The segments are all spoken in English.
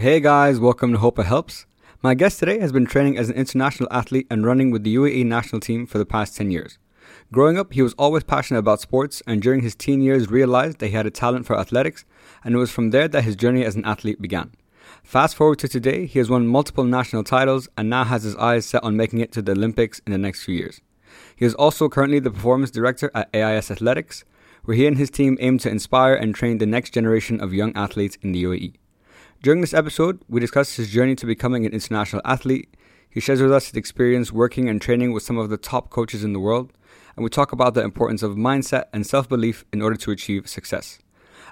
Hey guys, welcome to Hope It Helps. My guest today has been training as an international athlete and running with the UAE national team for the past 10 years. Growing up, he was always passionate about sports and during his teen years realized that he had a talent for athletics and it was from there that his journey as an athlete began. Fast forward to today, he has won multiple national titles and now has his eyes set on making it to the Olympics in the next few years. He is also currently the performance director at AIS Athletics, where he and his team aim to inspire and train the next generation of young athletes in the UAE. During this episode, we discuss his journey to becoming an international athlete. He shares with us his experience working and training with some of the top coaches in the world, and we talk about the importance of mindset and self belief in order to achieve success.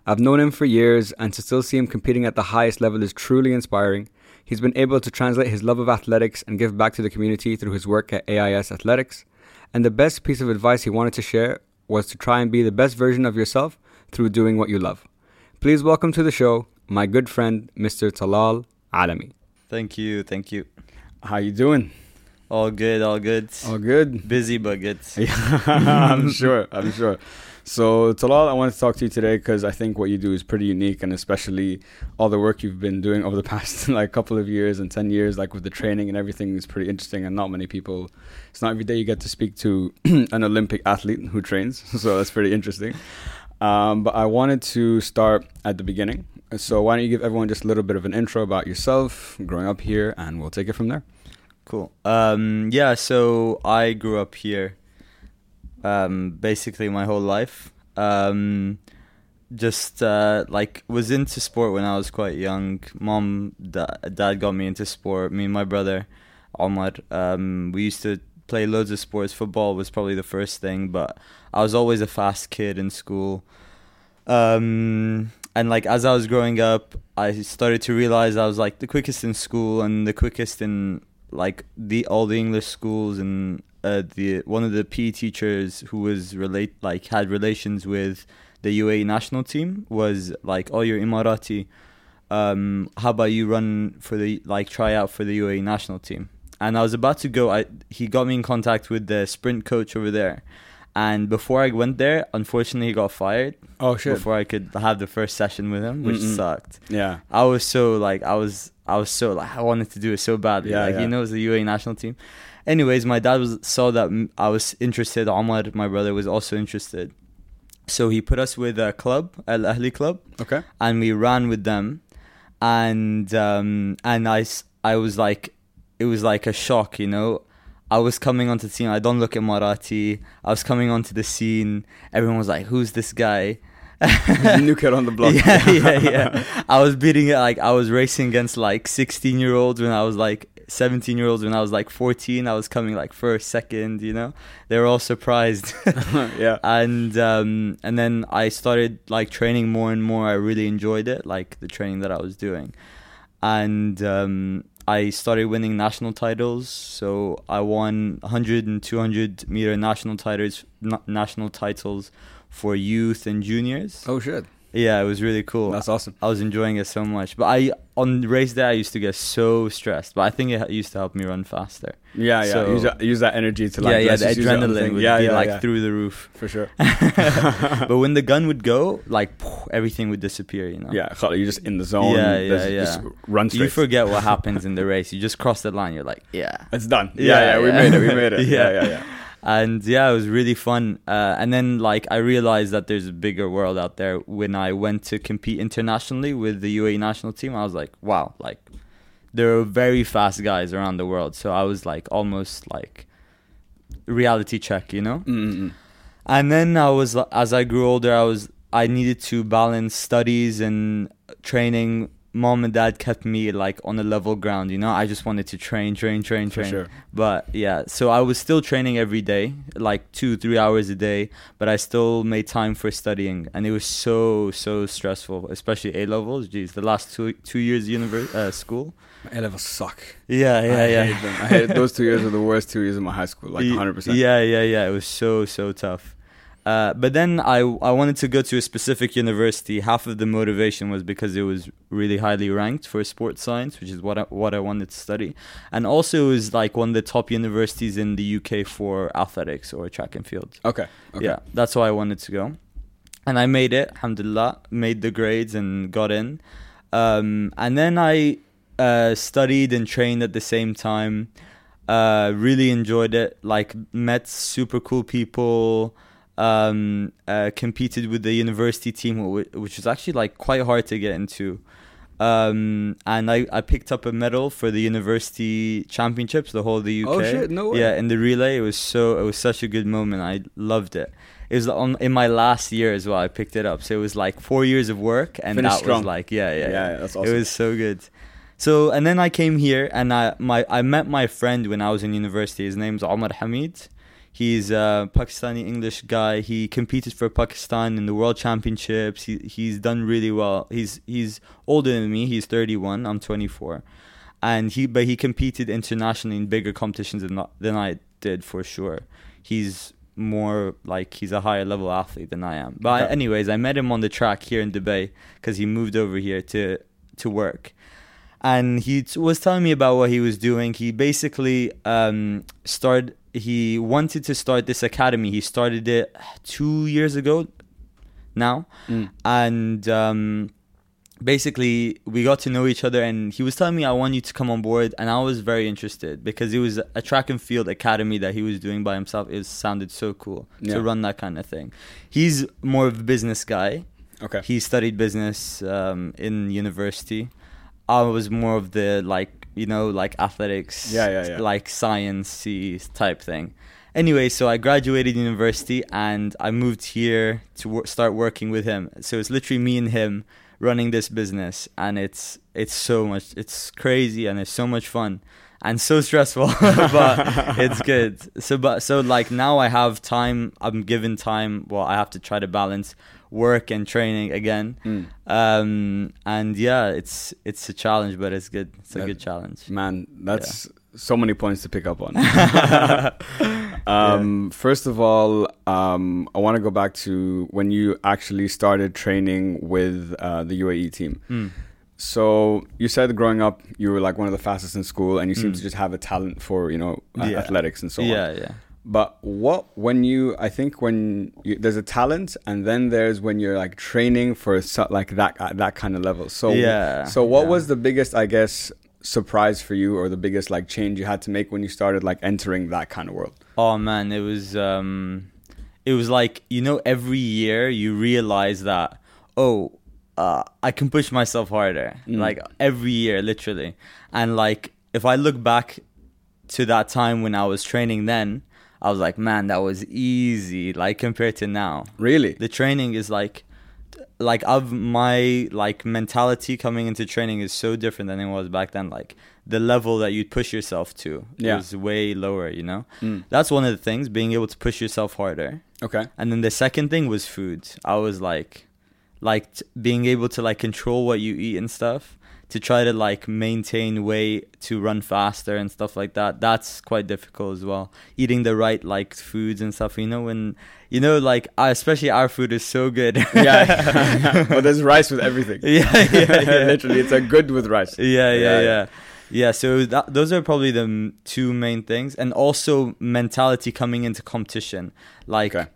I've known him for years, and to still see him competing at the highest level is truly inspiring. He's been able to translate his love of athletics and give back to the community through his work at AIS Athletics. And the best piece of advice he wanted to share was to try and be the best version of yourself through doing what you love. Please welcome to the show my good friend Mr. Talal Alami. Thank you, thank you. How you doing? All good, all good. All good. Busy but good. Yeah, I'm sure. I'm sure. So, Talal, I wanted to talk to you today because I think what you do is pretty unique, and especially all the work you've been doing over the past like couple of years and ten years, like with the training and everything, is pretty interesting. And not many people. It's not every day you get to speak to an Olympic athlete who trains, so that's pretty interesting. Um, but I wanted to start at the beginning. So, why don't you give everyone just a little bit of an intro about yourself, growing up here, and we'll take it from there. Cool. Um, yeah, so I grew up here um, basically my whole life. Um, just uh, like was into sport when I was quite young. Mom, da- dad got me into sport. Me and my brother, Omar. Um, we used to play loads of sports. Football was probably the first thing, but I was always a fast kid in school. Um, and like as I was growing up, I started to realize I was like the quickest in school and the quickest in like the all the English schools and uh, the one of the PE teachers who was relate like had relations with the UAE national team was like, "Oh, you're Emirati. Um, how about you run for the like try out for the UAE national team?" And I was about to go. I he got me in contact with the sprint coach over there. And before I went there, unfortunately, he got fired. Oh shit! Before I could have the first session with him, which Mm-mm. sucked. Yeah. I was so like I was I was so like I wanted to do it so badly. Yeah, like yeah. he knows the UAE national team. Anyways, my dad was saw that I was interested. Omar, my brother, was also interested. So he put us with a club, Al Ahli club, Okay. and we ran with them. And um, and I I was like, it was like a shock, you know. I was coming onto the scene. I don't look Emirati. I was coming onto the scene. Everyone was like, "Who's this guy?" New kid on the block. Yeah, yeah, yeah. I was beating it like I was racing against like 16 year olds when I was like 17 year olds when I was like 14. I was coming like first, second, you know. They were all surprised. yeah. and um and then I started like training more and more. I really enjoyed it, like the training that I was doing. And um I started winning national titles. So I won 100 and 200 meter national titles na- national titles for youth and juniors. Oh shit. Yeah, it was really cool. That's awesome. I was enjoying it so much. But I on race day I used to get so stressed. But I think it used to help me run faster. Yeah, yeah. So- use, that, use that energy to like. yeah, yeah, the just use it on the adrenaline would yeah, be yeah, like yeah. through the roof. for sure. but when the gun would go, like everything would disappear. You know. Yeah, you're just in the zone. Yeah, There's- yeah, Just yeah. run straight. You forget what happens in the race. You just cross the line. You're like, yeah. It's done. Yeah, Yeah, yeah, we made it. We made it. yeah, Yeah. yeah, yeah. And yeah, it was really fun. Uh, and then like I realized that there's a bigger world out there. When I went to compete internationally with the UAE national team, I was like, wow, like there are very fast guys around the world. So I was like almost like reality check, you know. Mm-mm. And then I was as I grew older, I was I needed to balance studies and training. Mom and dad kept me like on a level ground, you know. I just wanted to train, train, train, train. sure. But yeah, so I was still training every day, like two, three hours a day. But I still made time for studying, and it was so, so stressful, especially A levels. Jeez, the last two two years univer- uh, school. A levels suck. Yeah, yeah, I yeah. hate them. I hate those two years are the worst two years of my high school. Like 100. percent Yeah, yeah, yeah. It was so so tough. Uh, but then I I wanted to go to a specific university. Half of the motivation was because it was really highly ranked for sports science, which is what I, what I wanted to study, and also it was like one of the top universities in the UK for athletics or track and field. Okay. okay. Yeah, that's why I wanted to go, and I made it. Alhamdulillah, made the grades and got in. Um, and then I uh, studied and trained at the same time. Uh, really enjoyed it. Like met super cool people. Um, uh, competed with the university team, which was actually like quite hard to get into. Um, and I, I picked up a medal for the university championships, the whole of the UK. Oh, shit, no way. Yeah, in the relay, it was so it was such a good moment. I loved it. It was on in my last year as well. I picked it up, so it was like four years of work, and Finished that strong. was like yeah, yeah, Yeah, yeah. that's It was so good. So and then I came here, and I my I met my friend when I was in university. His name's Omar Hamid. He's a Pakistani English guy. He competed for Pakistan in the World Championships. He he's done really well. He's he's older than me. He's 31. I'm 24, and he but he competed internationally in bigger competitions than than I did for sure. He's more like he's a higher level athlete than I am. But Okay. anyways, I met him on the track here in Dubai because he moved over here to to work and he t- was telling me about what he was doing. He basically um, started. He wanted to start this academy. He started it two years ago now, Mm. and um, basically we got to know each other. And he was telling me, "I want you to come on board," and I was very interested because it was a track and field academy that he was doing by himself. It sounded so cool Yeah. to run that kind of thing. He's more of a business guy. Okay. He studied business um, in university. I was more of the like you know like athletics, Yeah, yeah, yeah. like science type thing. Anyway, so I graduated university and I moved here to wor- start working with him. So it's literally me and him running this business, and it's it's so much, it's crazy and it's so much fun and so stressful, but it's good. So but so like now I have time. I'm given time. Well, I have to try to balance work and training again. Mm. Um, and yeah, it's it's a challenge, but it's good. It's a That- good challenge. Man, that's so many points to pick up on. um, First of all, um, I want to go back to when you actually started training with uh, the UAE team. Mm. So you said growing up you were like one of the fastest in school, and you seem Mm. to just have a talent for you know Yeah. athletics and so on. yeah, yeah. But what when you I think when you, there's a talent and then there's when you're like training for like that at that kind of level. So Yeah, So what yeah. was the biggest I guess surprise for you or the biggest like change you had to make when you started like entering that kind of world? Oh man, it was um it was like, you know, every year you realize that oh, uh I can push myself harder. Mm. Like every year literally. And like if I look back to that time when I was training then, I was like, man, that was easy like compared to now. Really? The training is like like of my like mentality coming into training is so different than it was back then like the level that you'd push yourself to Yeah. was way lower you know Mm. that's one of the things being able to push yourself harder Okay. and then the second thing was food i was like like t- being able to like control what you eat and stuff to try to like maintain weight to run faster and stuff like that that's quite difficult as well eating the right like foods and stuff you know when you know like uh, especially our food is so good Yeah. but there's rice with everything. yeah yeah, yeah. Literally, it's a good with rice. yeah, yeah, yeah, yeah. So that, those are probably the m- two main things, and also mentality coming into competition, like, Okay.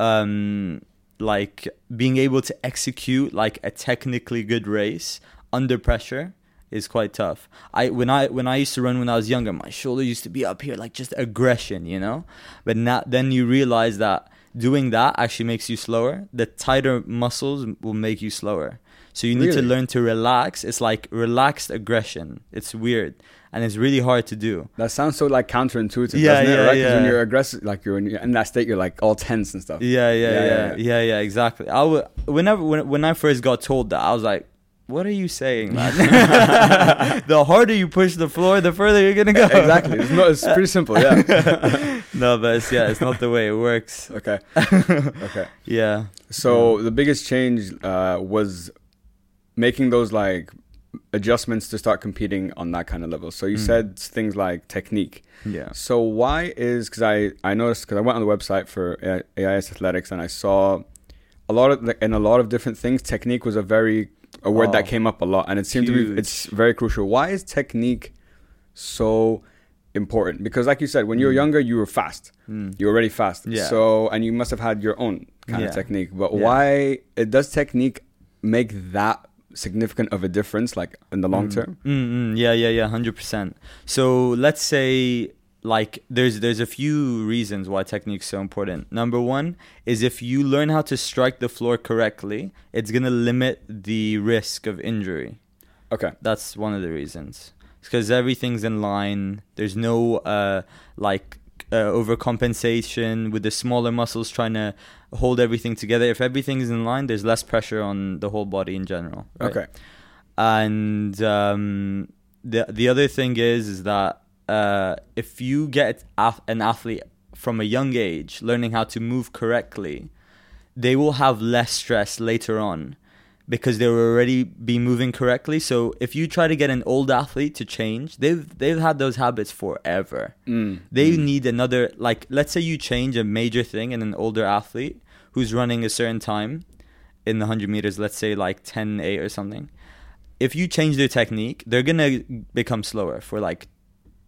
um, like being able to execute like a technically good race under pressure is quite tough. I when I when I used to run when I was younger, my shoulder used to be up here like just aggression, you know. But now then you realize that doing that actually makes you slower. The tighter muscles will make you slower. So you need to learn to relax. It's like relaxed aggression. It's weird and it's really hard to do. That sounds so like counterintuitive, Yeah, doesn't it? yeah, when yeah. you're aggressive, like you're in, in that state, you're like all tense and stuff. Yeah, yeah, Yeah, yeah, yeah, yeah, yeah, exactly. I would whenever when when I first got told that, I was like, "What are you saying, man?" the harder you push the floor, the further you're gonna go. exactly. It's not. It's pretty simple. Yeah. no, but it's, yeah, it's not the way it works. okay. Okay. Yeah. So the biggest change uh, was making those like adjustments to start competing on that kind of level. So you Mm. said things like technique. Yeah. So why is because I I noticed because I went on the website for AIS Athletics and I saw a lot of like, in a lot of different things technique was a very a word that Oh, came up a lot and it seemed to be it's very crucial. Why is technique so important? Because like you said, when you were Mm. younger, you were fast. Mm. You were already fast. Yeah. So and you must have had your own kind Yeah. of technique. But Yeah. why it does technique make that significant of a difference, like in the long Mm. term? Mm, mm, yeah, yeah, yeah, hundred percent. So let's say like there's there's a few reasons why technique's so important. Number one is if you learn how to strike the floor correctly, it's gonna limit the risk of injury. Okay. That's one of the reasons. Because everything's in line. There's no uh, like uh, overcompensation with the smaller muscles trying to hold everything together. If everything's in line, there's less pressure on the whole body in general. right? Okay. And um, the the other thing is is that uh, if you get an athlete from a young age learning how to move correctly, they will have less stress later on because they will already be moving correctly. So if you try to get an old athlete to change, they've they've had those habits forever. Mm. They need another like let's say you change a major thing in an older athlete who's running a certain time in the 100 meters, let's say like 10 8 or something. If you change their technique, they're going to become slower for like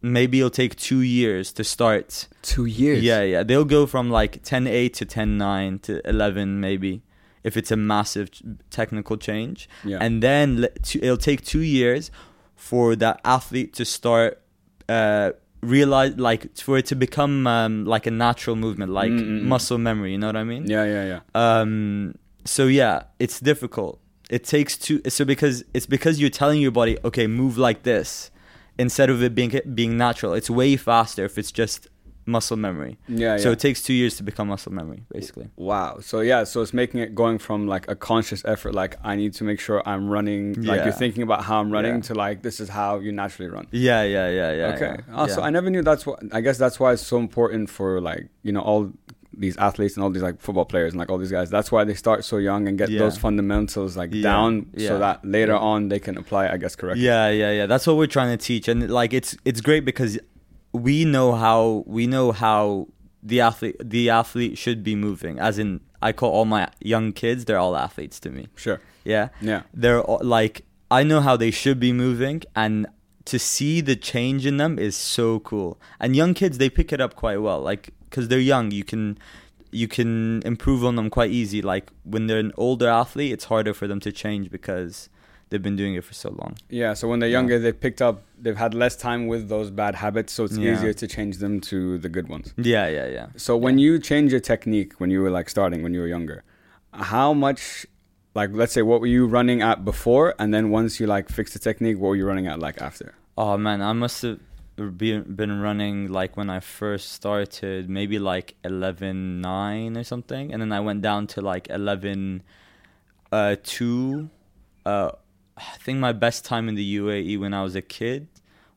maybe it'll take 2 years to start. Two years. Yeah, yeah. They'll go from like 10 8 to 10 9 to 11 maybe if it's a massive technical change. Yeah. And then it'll take 2 years for that athlete to start uh realize like for it to become um, like a natural movement like Mm, mm, mm. muscle memory you know what i mean Yeah, yeah, yeah. um so yeah it's difficult it takes two so because it's because you're telling your body okay move like this instead of it being being natural it's way faster if it's just muscle memory Yeah, so yeah. it takes two years to become muscle memory basically Wow. So yeah, so it's making it going from like a conscious effort, like I need to make sure I'm running, Yeah. like you're thinking about how I'm running, Yeah. to like this is how you naturally run. yeah yeah yeah yeah okay. Also. I never knew that's what. I guess that's why it's so important for like you know all these athletes and all these like football players and like all these guys. That's why they start so young and get Yeah. those fundamentals like Yeah. down, Yeah. so that later on they can apply, I guess, correctly. Yeah, yeah, yeah. That's what we're trying to teach, and like it's it's great because we know how we know how the athlete the athlete should be moving. As in, I call all my young kids; they're all athletes to me. Sure. Yeah, Yeah. they're all, like I know how they should be moving, and to see the change in them is so cool. And young kids, they pick it up quite well, like because they're young, you can you can improve on them quite easy. Like when they're an older athlete, it's harder for them to change because they've been doing it for so long. Yeah. So when they're Yeah. younger, they've picked up, they've had less time with those bad habits, so it's Yeah. easier to change them to the good ones. Yeah, yeah, yeah. So when you change your technique when you were like starting when you were younger, how much like let's say what were you running at before and then once you like fixed the technique, what were you running at like after? Oh man, I must have been been running like when I first started, maybe like eleven nine or something, and then I went down to like eleven uh, two. Uh, I think my best time in the UAE when I was a kid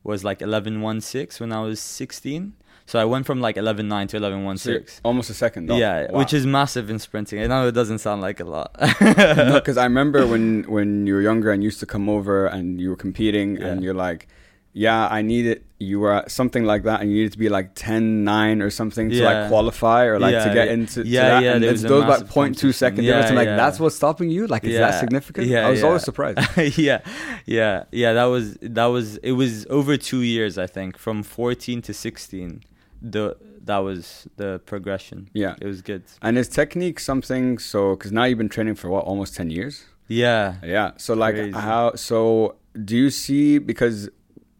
was like eleven one six when I was sixteen. So I went from like eleven nine to eleven one So six. almost a second. off. Yeah, Wow. which is massive in sprinting. I know it doesn't sound like a lot. no, because I remember when when you were younger and used to come over and you were competing and you're like, yeah, I need it. You were at something like that, and you needed to be like 10, 9 or something to like qualify or like to Yeah, get yeah. into to Yeah, that. yeah, and it's those like massive 0.2 competition. second Yeah, difference. And like, yeah. that's what's stopping you? Like, is that significant? Yeah, I was yeah. always surprised. yeah, yeah, yeah. That was that was it was over two years, I think, from fourteen to sixteen. The that was the progression. Yeah. it was good. And is technique something so? Because now you've been training for what, almost ten years? Yeah, Yeah. So like, Crazy. how? So do you see because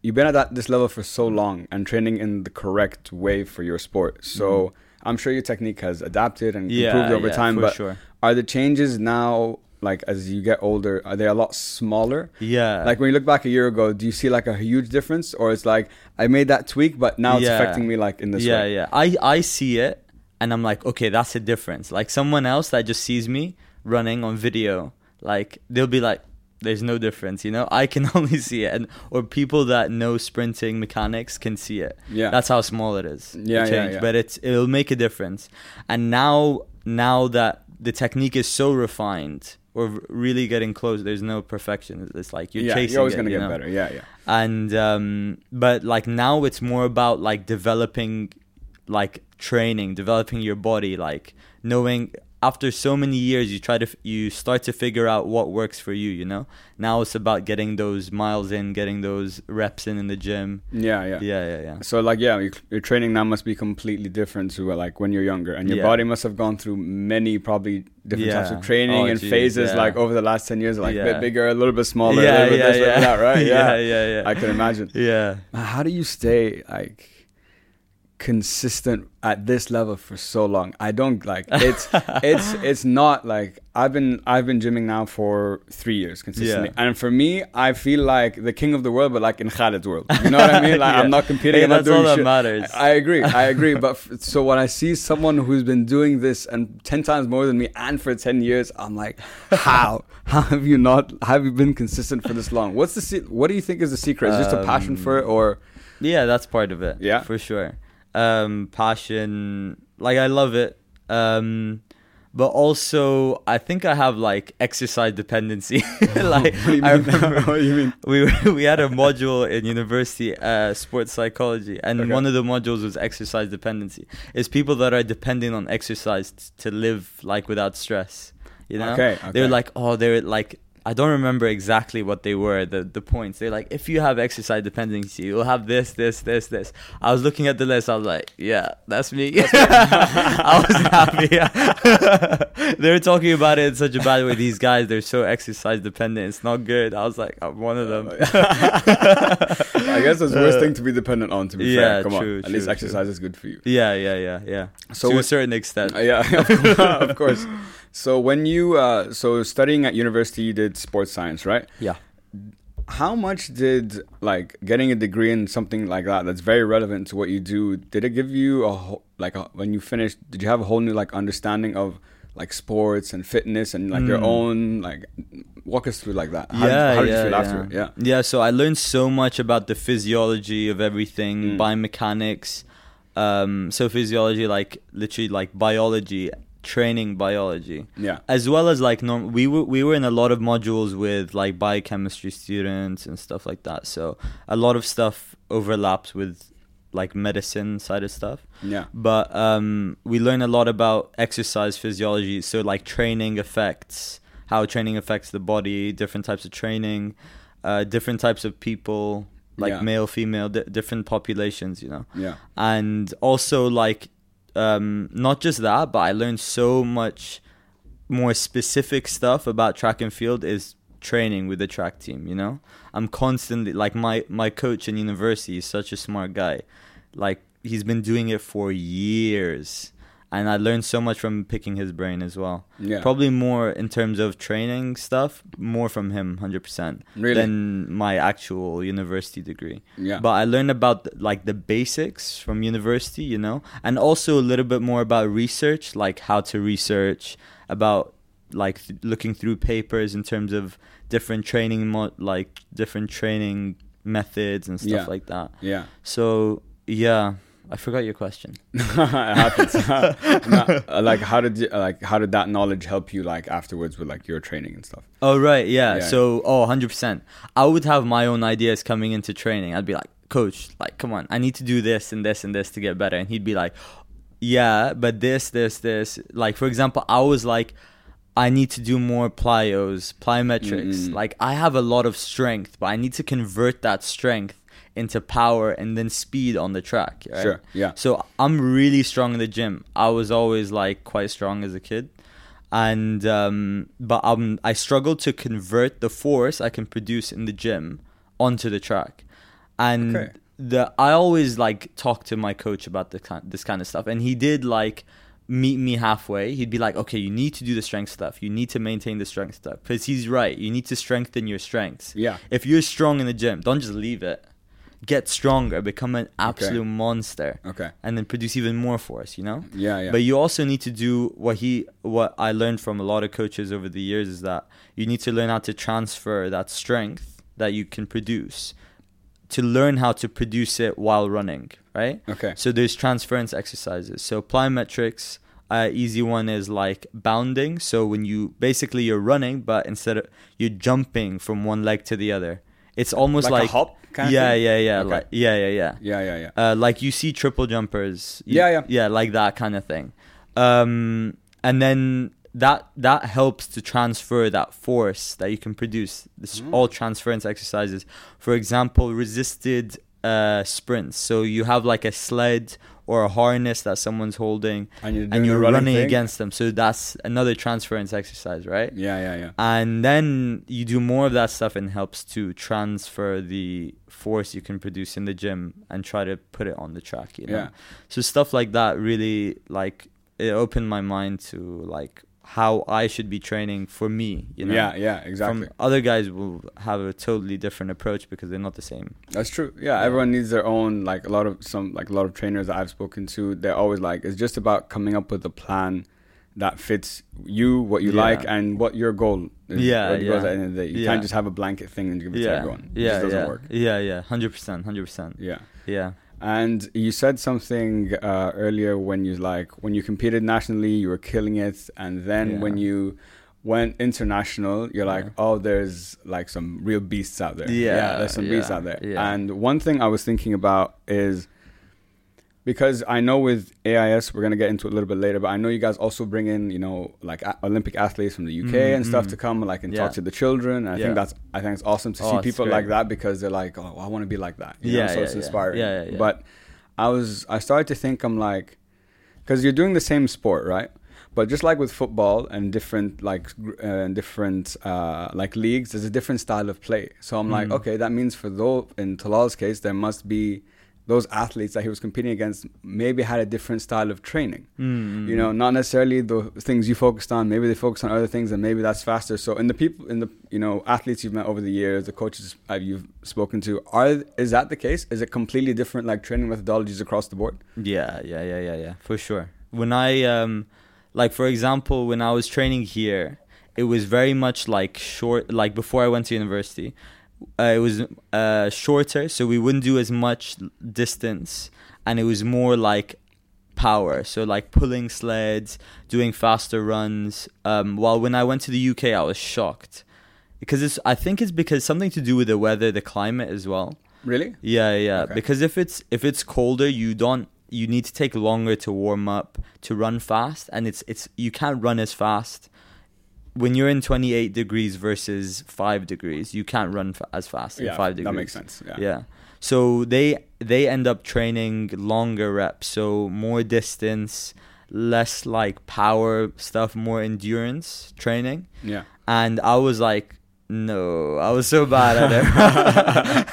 you've been at that this level for so long and training in the correct way for your sport? So I'm sure your technique has adapted and Mm-hmm. yeah, improved over yeah, time. But sure. are the changes now like as you get older? Are they a lot smaller? Yeah, Like when you look back a year ago, do you see like a huge difference, or it's like I made that tweak, but now it's Yeah. affecting me like in this yeah, way? yeah. I I see it, and I'm like, okay, that's a difference. Like someone else that just sees me running on video, like they'll be like, there's no difference, you know. I can only see it, and or people that know sprinting mechanics can see it. Yeah. that's how small it is. Yeah, yeah, change. yeah. But it's it'll make a difference. And now now that the technique is so refined, we're really getting close. There's no perfection. It's like you're yeah, chasing. you're always it, gonna you get know? better. Yeah, yeah. and um but like now it's more about like developing like training developing your body like knowing after so many years, you try to you start to figure out what works for you. You know, now it's about getting those miles in, getting those reps in in the gym. Yeah, yeah. Yeah, yeah, yeah. So like yeah, your, your training now must be completely different to uh, like when you're younger, and your Yeah. body must have gone through many probably different types of training Oh, and geez, phases yeah. like over the last ten years, like a bit bigger, a little bit smaller, a yeah, little bit yeah, this, yeah. that, right? yeah, yeah, yeah. I can imagine. yeah. How do you stay like consistent at this level for so long? I don't like it's it's it's not like I've been I've been gymming now for three years consistently, Yeah. and for me, I feel like the king of the world, but like in Khalid's world. You know what I mean? Like Yeah. I'm not competing. Hey, I'm not that's doing all that shit. matters. I agree. I agree. But f- so when I see someone who's been doing this and ten times more than me, and for ten years, I'm like, how? How have you not? Have you been consistent for this long? What's the? Se- what do you think is the secret? Is it just a passion for it, um, or Yeah, that's part of it. Yeah? for sure. Um, passion, like I love it. Um, but also I think I have like exercise dependency. like What do you I remember what you mean? we were- we had a module in university, uh, sports psychology, and Okay. one of the modules was exercise dependency. It's people that are depending on exercise t- to live like without stress. You know, Okay, they're like, oh, they're like. I don't remember exactly what they were, the, the points. They're like, if you have exercise dependency, you'll have this, this, this, this. I was looking at the list. I was like, yeah, that's me. I was happy. they were talking about it in such a bad way. These guys, they're so exercise dependent. It's not good. I was like, I'm one of them. I guess it's the worst thing to be dependent on. To be Yeah, fair, come true, on. At least true, exercise is good for you. Yeah, yeah, yeah, yeah. So to a certain extent. Uh, yeah, of course, of course. So when you uh, so studying at university, you did sports science, right? yeah. How much did like getting a degree in something like that that's very relevant to what you do? Did it give you a whole, like a, when you finished? Did you have a whole new like understanding of like sports and fitness and like your Mm. own like walk us through like that? How, yeah, how did yeah, you feel yeah. after? Yeah. Yeah, so I learned so much about the physiology of everything, Mm. biomechanics. Um, so physiology, like literally like biology, training biology, Yeah. as well as like norm. We were we were in a lot of modules with like biochemistry students and stuff like that. So a lot of stuff overlaps with like medicine side of stuff. Yeah. But um, we learn a lot about exercise physiology. So, like training effects, how training affects the body, different types of training, uh, different types of people, like Yeah. male, female, di- different populations, you know. Yeah. And also, like, um, not just that, but I learned so much more specific stuff about track and field is training with the track team you know? I'm constantly like my my coach in university is such a smart guy. Like he's been doing it for years and i learned so much from picking his brain as well Yeah. probably more in terms of training stuff more from him 100% Really? than my actual university degree Yeah. but i learned about like the basics from university you know and also a little bit more about research like how to research about like th- looking through papers in terms of different training mo- like different training methods and stuff Yeah. like that yeah. so yeah i forgot your question it happens. No, uh, like how did you, like how did that knowledge help you like afterwards with like your training and stuff? Oh right, yeah. Yeah. So oh, 100%. I would have my own ideas coming into training. I'd be like, "Coach, like come on. I need to do this and this and this to get better." And he'd be like, "Yeah, but this this this like for example, I was like I need to do more plyos, plyometrics. Mm. Like I have a lot of strength, but I need to convert that strength into power and then speed on the track, right? Sure. Yeah. So I'm really strong in the gym. I was always like quite strong as a kid, and um, but um, I struggled to convert the force I can produce in the gym onto the track, and Okay. the I always like talk to my coach about this kind this kind of stuff, and he did like meet me halfway. He'd be like, "Okay, you need to do the strength stuff. You need to maintain the strength stuff because he's right. You need to strengthen your strengths. Yeah. If you're strong in the gym, don't just leave it. Get stronger. Become an absolute monster." Okay. and then produce even more force, you know? Yeah. Yeah. But you also need to do what he what I learned from a lot of coaches over the years is that you need to learn how to transfer that strength that you can produce to learn how to produce it while running, right? okay. So there's transference exercises. So plyometrics, uh, easy one is like bounding. So when you basically you're running, but instead of you're jumping from one leg to the other, it's almost Like a hop kind of yeah, yeah, yeah, Okay. like yeah, yeah, yeah Yeah. Yeah. Yeah. uh, like you see triple jumpers. You- Yeah, yeah. yeah, like that kind of thing. Um, and then that that helps to transfer that force that you can produce. This Mm. all transference exercises. For example, resisted uh, sprints. So you have like a sled or a harness that someone's holding, And you're, and you're running, running against them. So that's another transference exercise, right? Yeah, yeah, yeah. And then you do more of that stuff and helps to transfer the force you can produce in the gym and try to put it on the track. You know? Yeah. So stuff like that really like it opened my mind to like how I should be training for me. You know. Yeah, yeah, exactly. From other guys will have a totally different approach because they're not the same. That's true. Yeah, Yeah. everyone needs their own. Like a lot of some, like a lot of trainers that I've spoken to, they're always like, it's just about coming up with a plan that fits you, what you Yeah. like, and what your goal. is. Yeah, what your goals yeah. at the end of the day. You Yeah. can't just have a blanket thing and give it to everyone. It yeah. just doesn't yeah. work. Yeah. Yeah. Hundred percent. Hundred percent. Yeah. Yeah. And you said something uh, earlier when you like when you competed nationally, you were killing it, and then Yeah. when you went international, you're like, Yeah. oh, there's like some real beasts out there. Yeah, there's some beasts out there. yeah. And one thing I was thinking about is because I know with AIS we're gonna get into it a little bit later, but I know you guys also bring in you know like a- Olympic athletes from the UK Mhm, and stuff mhm. to come like and Yeah. talk to the children. And I Yeah. think that's I think it's awesome to Oh, see people great. like that because they're like, oh, I want to be like that. You Yeah, know? so yeah, it's inspiring. Yeah, yeah, yeah. But I was I started to think I'm like because you're doing the same sport, right? But just like with football and different like uh, different uh, like leagues, there's a different style of play. So I'm like, Mm. okay, that means for those in Talal's case, there must be those athletes that he was competing against maybe had a different style of training. Mm, You know, not necessarily the things you focused on. Maybe they focused on other things, and maybe that's faster. So, in the people, in the you know athletes you've met over the years, the coaches you've spoken to, are is that the case? Is it completely different, like training methodologies across the board? Yeah, yeah, yeah, yeah, yeah, for sure. When I um like for example, when I was training here, it was very much like short like before I went to university. Uh, it was uh shorter, so we wouldn't do as much distance and it was more like power. So like pulling sleds, doing faster runs. Um while when I went to the UK, I was shocked. Because it's I think it's because something to do with the weather, the climate as well. Really? Yeah, yeah. Okay. Because if it's if it's colder, you don't you need to take longer to warm up to run fast, and it's it's you can't run as fast when you're in 28 degrees versus five degrees. You can't run fa- as fast in Yeah, five degrees. that makes sense. Yeah. Yeah. So they they end up training longer reps, so more distance, less like power stuff, more endurance training. Yeah. And I was like, no, I was so bad at it.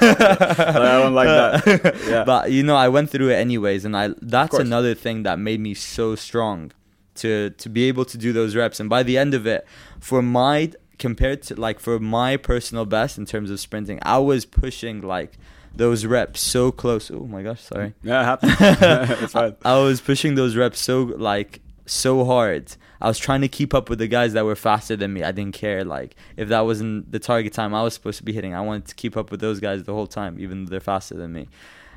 I don't like that. Yeah. But you know, I went through it anyways, and I that's another thing that made me so strong to to be able to do those reps. And by the end of it, for my compared to like for my personal best in terms of sprinting, I was pushing like those reps so close. Oh my gosh, sorry. Yeah, it happens. it's fine. I was pushing those reps so like so hard. I was trying to keep up with the guys that were faster than me. I didn't care like if that wasn't the target time I was supposed to be hitting. I wanted to keep up with those guys the whole time, even though they're faster than me.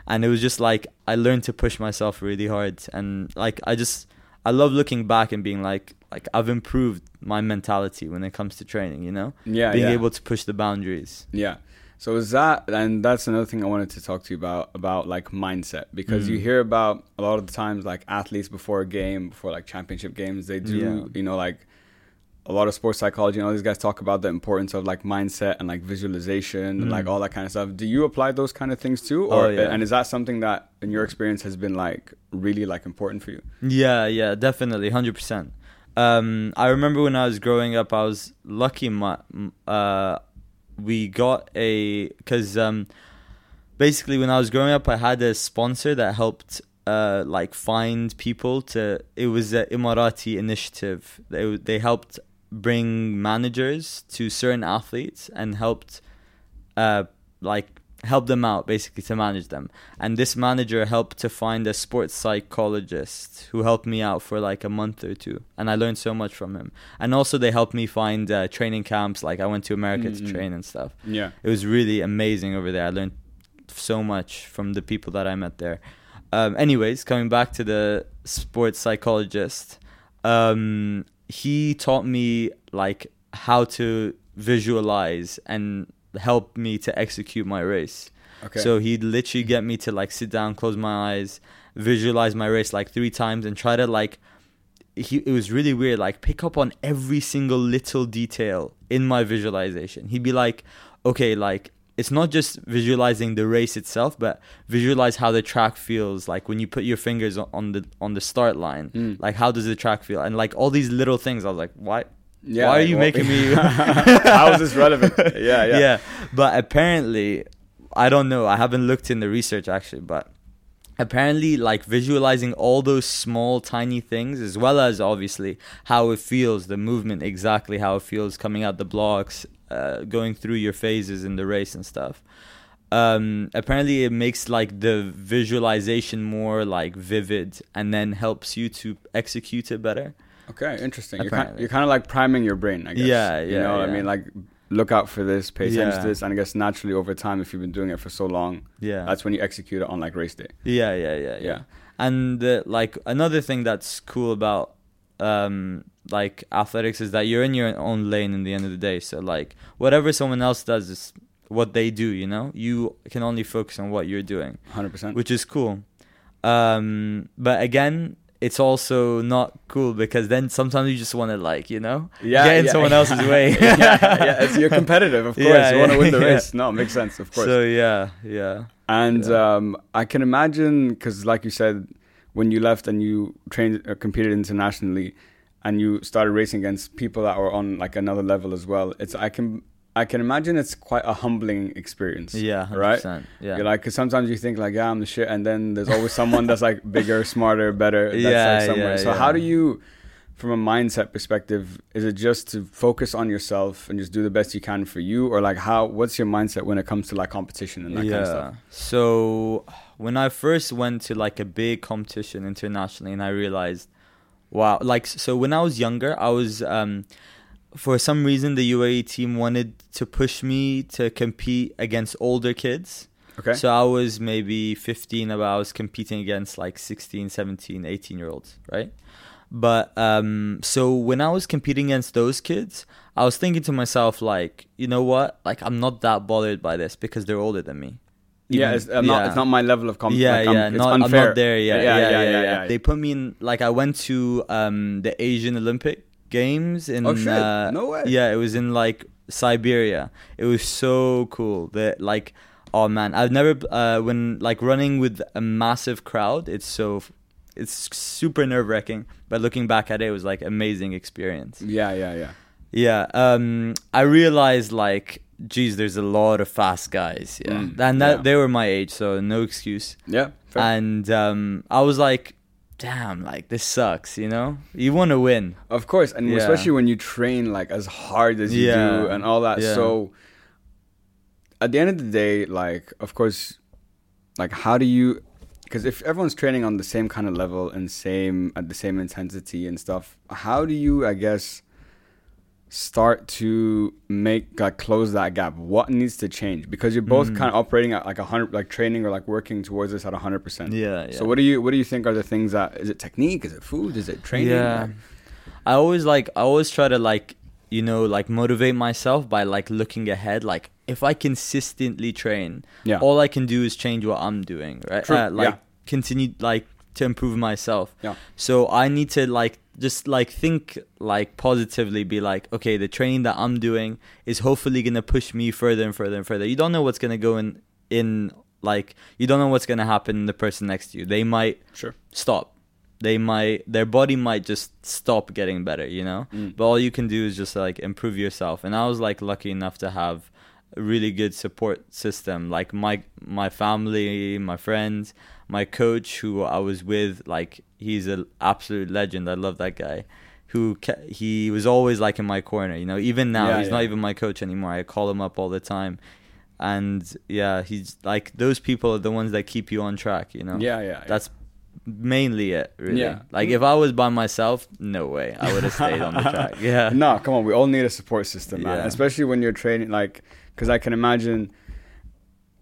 And it was just like I learned to push myself really hard, and like I just I love looking back and being like like I've improved my mentality when it comes to training. You know, Yeah, being yeah. able to push the boundaries. Yeah. So is that and that's another thing I wanted to talk to you about about like mindset because you Mm. hear about a lot of the times like athletes before a game before like championship games they do Yeah. you know like a lot of sports psychology and all these guys talk about the importance of like mindset and like visualization and like Mm. all that kind of stuff. Do you apply those kind of things too Oh, yeah. and is that something that in your experience has been like really like important for you? Yeah, yeah, definitely, hundred percent. Um, I remember when I was growing up, I was lucky. My, uh, we got a because um, basically when I was growing up, I had a sponsor that helped uh like find people to. It was an Emirati initiative. They they helped bring managers to certain athletes and helped uh like help them out basically to manage them. And this manager helped to find a sports psychologist who helped me out for like a month or two and i learned so much from him. And also they helped me find uh, training camps like i went to america Mm, to train and stuff. Yeah. it was really amazing over there. I learned so much from the people that i met there. Um, anyways coming back to the sports psychologist um, he taught me like how to visualize and help me to execute my race Okay. so he'd literally get me to like sit down, close my eyes, visualize my race like three times, and try to like he it was really weird. Like pick up on every single little detail in my visualization. He'd be like, okay, like it's not just visualizing the race itself, but visualize how the track feels. Like when you put your fingers on the on the start line, Mm. like how does the track feel? And like all these little things, I was like, why? Yeah, why are you making me? How is this relevant? Yeah, yeah. yeah. But apparently, I don't know. I haven't looked in the research actually, but apparently, like visualizing all those small, tiny things, as well as obviously how it feels, the movement, exactly how it feels coming out the blocks, uh, going through your phases in the race and stuff. Um, apparently, it makes like the visualization more like vivid, and then helps you to execute it better. Okay, interesting. You're kind, Apparently. you're kind of like priming your brain, I guess. Yeah, yeah. You know what I mean? Like, look out for this, pay attention Yeah. to this, and I guess naturally over time, if you've been doing it for so long, Yeah, that's when you execute it on like race day. Yeah, yeah, yeah, yeah. Yeah. And uh, like another thing that's cool about um like athletics is that you're in your own lane in the end of the day. So like whatever someone else does is what they do, you know? You can only focus on what you're doing, 100%. which is cool. Um but again, it's also not cool because then sometimes you just want to like, you know, yeah, get in yeah, someone yeah. else's way. yeah, yeah. It's, you're competitive, of course. You want to win the race. No, it makes sense, of course. So yeah, yeah. And um, I can imagine because, like you said, when you left and you trained, uh, competed internationally, and you started racing against people that were on like another level as well. It's I can I can imagine it's quite a humbling experience. Yeah, 100%. right. Yeah. You're like, because sometimes you think like, yeah, I'm the shit, and then there's always someone that's like bigger, smarter, better. That's Yeah, like somewhere. yeah, so yeah. how do you, from a mindset perspective, is it just to focus on yourself and just do the best you can for you, or like how? What's your mindset when it comes to like competition and that yeah. kind of stuff? So when I first went to like a big competition internationally, and I realized, wow, like so when I was younger, I was um, for some reason the UAE team wanted to push me to compete against older kids. Okay. So I was maybe 15, but I was competing against like 16, 17, 18 year olds, right? But um, so when I was competing against those kids, I was thinking to myself, like, you know what? Like, I'm not that bothered by this because they're older than me. Yeah, it's, I'm not, it's not my level of competition. yeah, like, I'm- yeah, it's not, I'm not there yet. Yeah, Yeah yeah, yeah, yeah, yeah, yeah. They put me in like I went to um the Asian Olympic Games in Oh, shit. uh, No way. Yeah, it was in like Siberia. It was so cool. That like oh man, I've never uh when like running with a massive crowd, it's so it's super nerve wracking. But looking back at it, it was like amazing experience. Yeah, yeah, yeah. Yeah, um, I realized like, geez, there's a lot of fast guys. Yeah, Mm, and that yeah. they were my age, so no excuse. Yeah. fair. And um, I was like, damn, like this sucks. You know, you want to win. Of course, and Yeah. especially when you train like as hard as you Yeah. do and all that. So at the end of the day, like of course, like how do you? Because if everyone's training on the same kind of level and same at the same intensity and stuff, how do you, I guess, start to make like close that gap? What needs to change? Because you're both Mm. kind of operating at like a hundred, like training or like working towards this at a hundred percent. Yeah. So what do you what do you think are the things that is it technique? Is it food? Is it training? Yeah. I always like I always try to like you know like motivate myself by like looking ahead like if I consistently train Yeah. all I can do is change what I'm doing right True, Uh, like yeah. continue like to improve myself Yeah. so I need to like just like think like positively be like okay the training that I'm doing is hopefully going to push me further and further and further you don't know what's going to go in in like you don't know what's going to happen in the person next to you they might Sure. stop. They might their body might just stop getting better, you know. Mm. But all you can do is just like improve yourself. And I was like lucky enough to have a really good support system. Like my my family, my friends, my coach who I was with, like he's an absolute legend. I love that guy. Who ca- he was always like in my corner, you know. Even now, Yeah, he's not even my coach anymore. I call him up all the time, and yeah, he's like those people are the ones that keep you on track, you know Yeah, yeah. yeah. that's mainly it really Yeah. like if i was by myself no way i would have stayed on the track yeah no, come on. We all need a support system, man. Yeah. Especially when you're training, like, because I can imagine,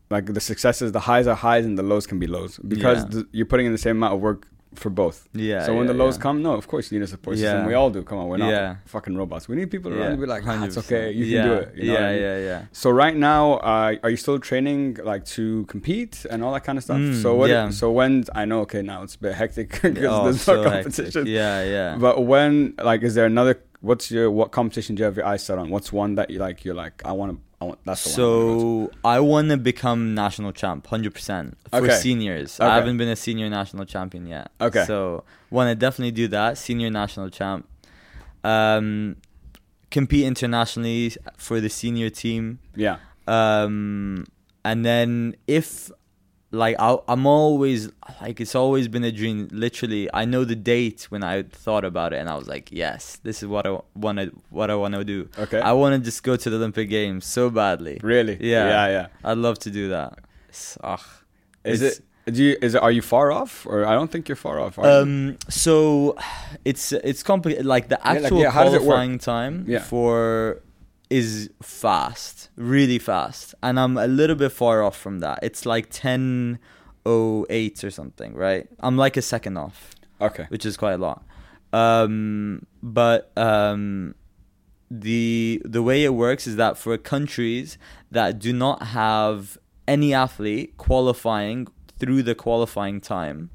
like, the successes, the highs are highs and the lows can be lows because Yeah. the, you're putting in the same amount of work for both. Yeah. so when yeah, the lows yeah. come, no, of course you need a support system. We all do. Come on, we're not fucking robots. We need people around to be like, ah, it's okay, you can do it. You know yeah, I mean? yeah, yeah. So right now, uh, are you still training like to compete and all that kind of stuff? Mm, so what? So when I know, okay, now it's a bit hectic because Oh, there's so no hectic. competition. Yeah, yeah. But when like, is there another? What's your what competition do you have your eyes set on? What's one that you like? You're like, I want to. I want that's the one. I wanna go to." So I want to become national champ, hundred percent for Okay. seniors. Okay. I haven't been a senior national champion yet. Okay. So want to definitely do that, senior national champ. Um, compete internationally for the senior team. yeah. Um, and then if like I, I'm always like it's always been a dream. Literally, I know the date when I thought about it, and I was like, yes, this is what I want to what I want to do. Okay. I want to just go to the Olympic Games so badly. Really? Yeah. Yeah. Yeah. I'd love to do that. It's- ugh. Is it? Do you? Is it? Are you far off? Or I don't think you're far off. Are you? Um, so it's it's complicated. Like the actual yeah, it work? qualifying time Yeah. for is fast, really fast, and I'm a little bit far off from that. It's like ten oh eight or something, right? I'm like a second off, Okay. which is quite a lot. Um, but um, the the way it works is that for countries that do not have any athlete qualifying through the qualifying time,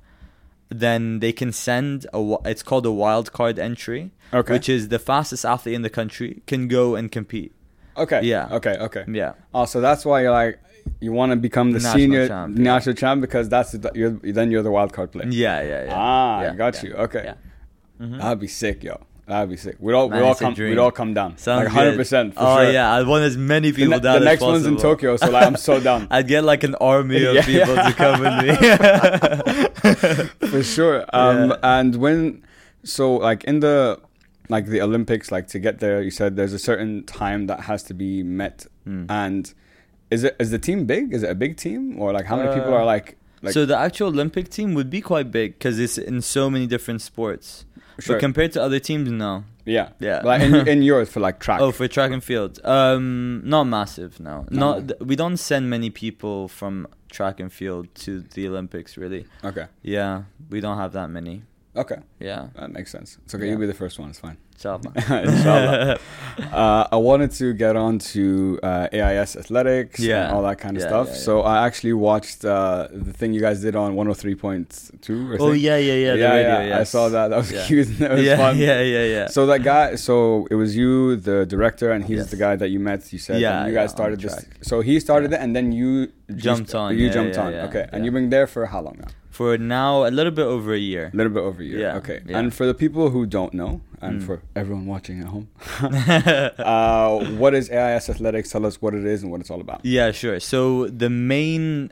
then they can send a it's called a wild card entry, Okay. which is the fastest athlete in the country can go and compete. Okay. Yeah. Okay. Okay. Yeah. Oh, so that's why you're like you want to become the National senior champ, yeah. national champ because that's the, you're then you're the wild card player. Yeah, yeah, yeah. Ah, yeah, I got you. Okay. Mhm. That'd be sick, yo. That'd be sick. We'd all Man, we all come we'd all come down. Sounds like hundred percent for oh sure. yeah, I want as many The, people ne- down the next one's in. Tokyo, so like I'm so down. I'd get like an army of Yeah, people yeah. to come with me. for sure. Um, Yeah. and when so like in the like the Olympics, like to get there, you said there's a certain time that has to be met, Mm. and is it is the team big? Is it a big team or like how many people Uh, are like like so the actual Olympic team would be quite big because it's in so many different sports. sure. But compared to other teams, no. yeah Yeah. like in, in yours for like track Oh, for track and field, um, not massive. No, No. not. th- we don't send many people from track and field to the Olympics. Really, okay yeah, we don't have that many. Okay Yeah, that makes sense. It's okay. Yeah. You'll be the first one. It's fine. inshallah. Inshallah. uh, I wanted to get on to uh, AIS athletics Yeah. and all that kind of Yeah, stuff. yeah, yeah. So I actually watched uh, the thing you guys did on 103.2. oh yeah, yeah, yeah. The yeah, radio, yeah. I saw that. That was Yeah. cute. That was yeah, fun. yeah, yeah, yeah. So that guy, so it was you, the director, and he's Yes. the guy that you met. You said, Yeah, you guys started this. So he started Yeah. it, and then you Jumped just- on, You yeah, jumped yeah, on. yeah, okay, and you've been there for how long now? For now, a little bit over a year. A little bit over a year. Yeah, Okay. yeah. And for the people who don't know, and Mm. for everyone watching at home, uh, what is AIS Athletics? Tell us what it is and what it's all about. Yeah, sure. So the main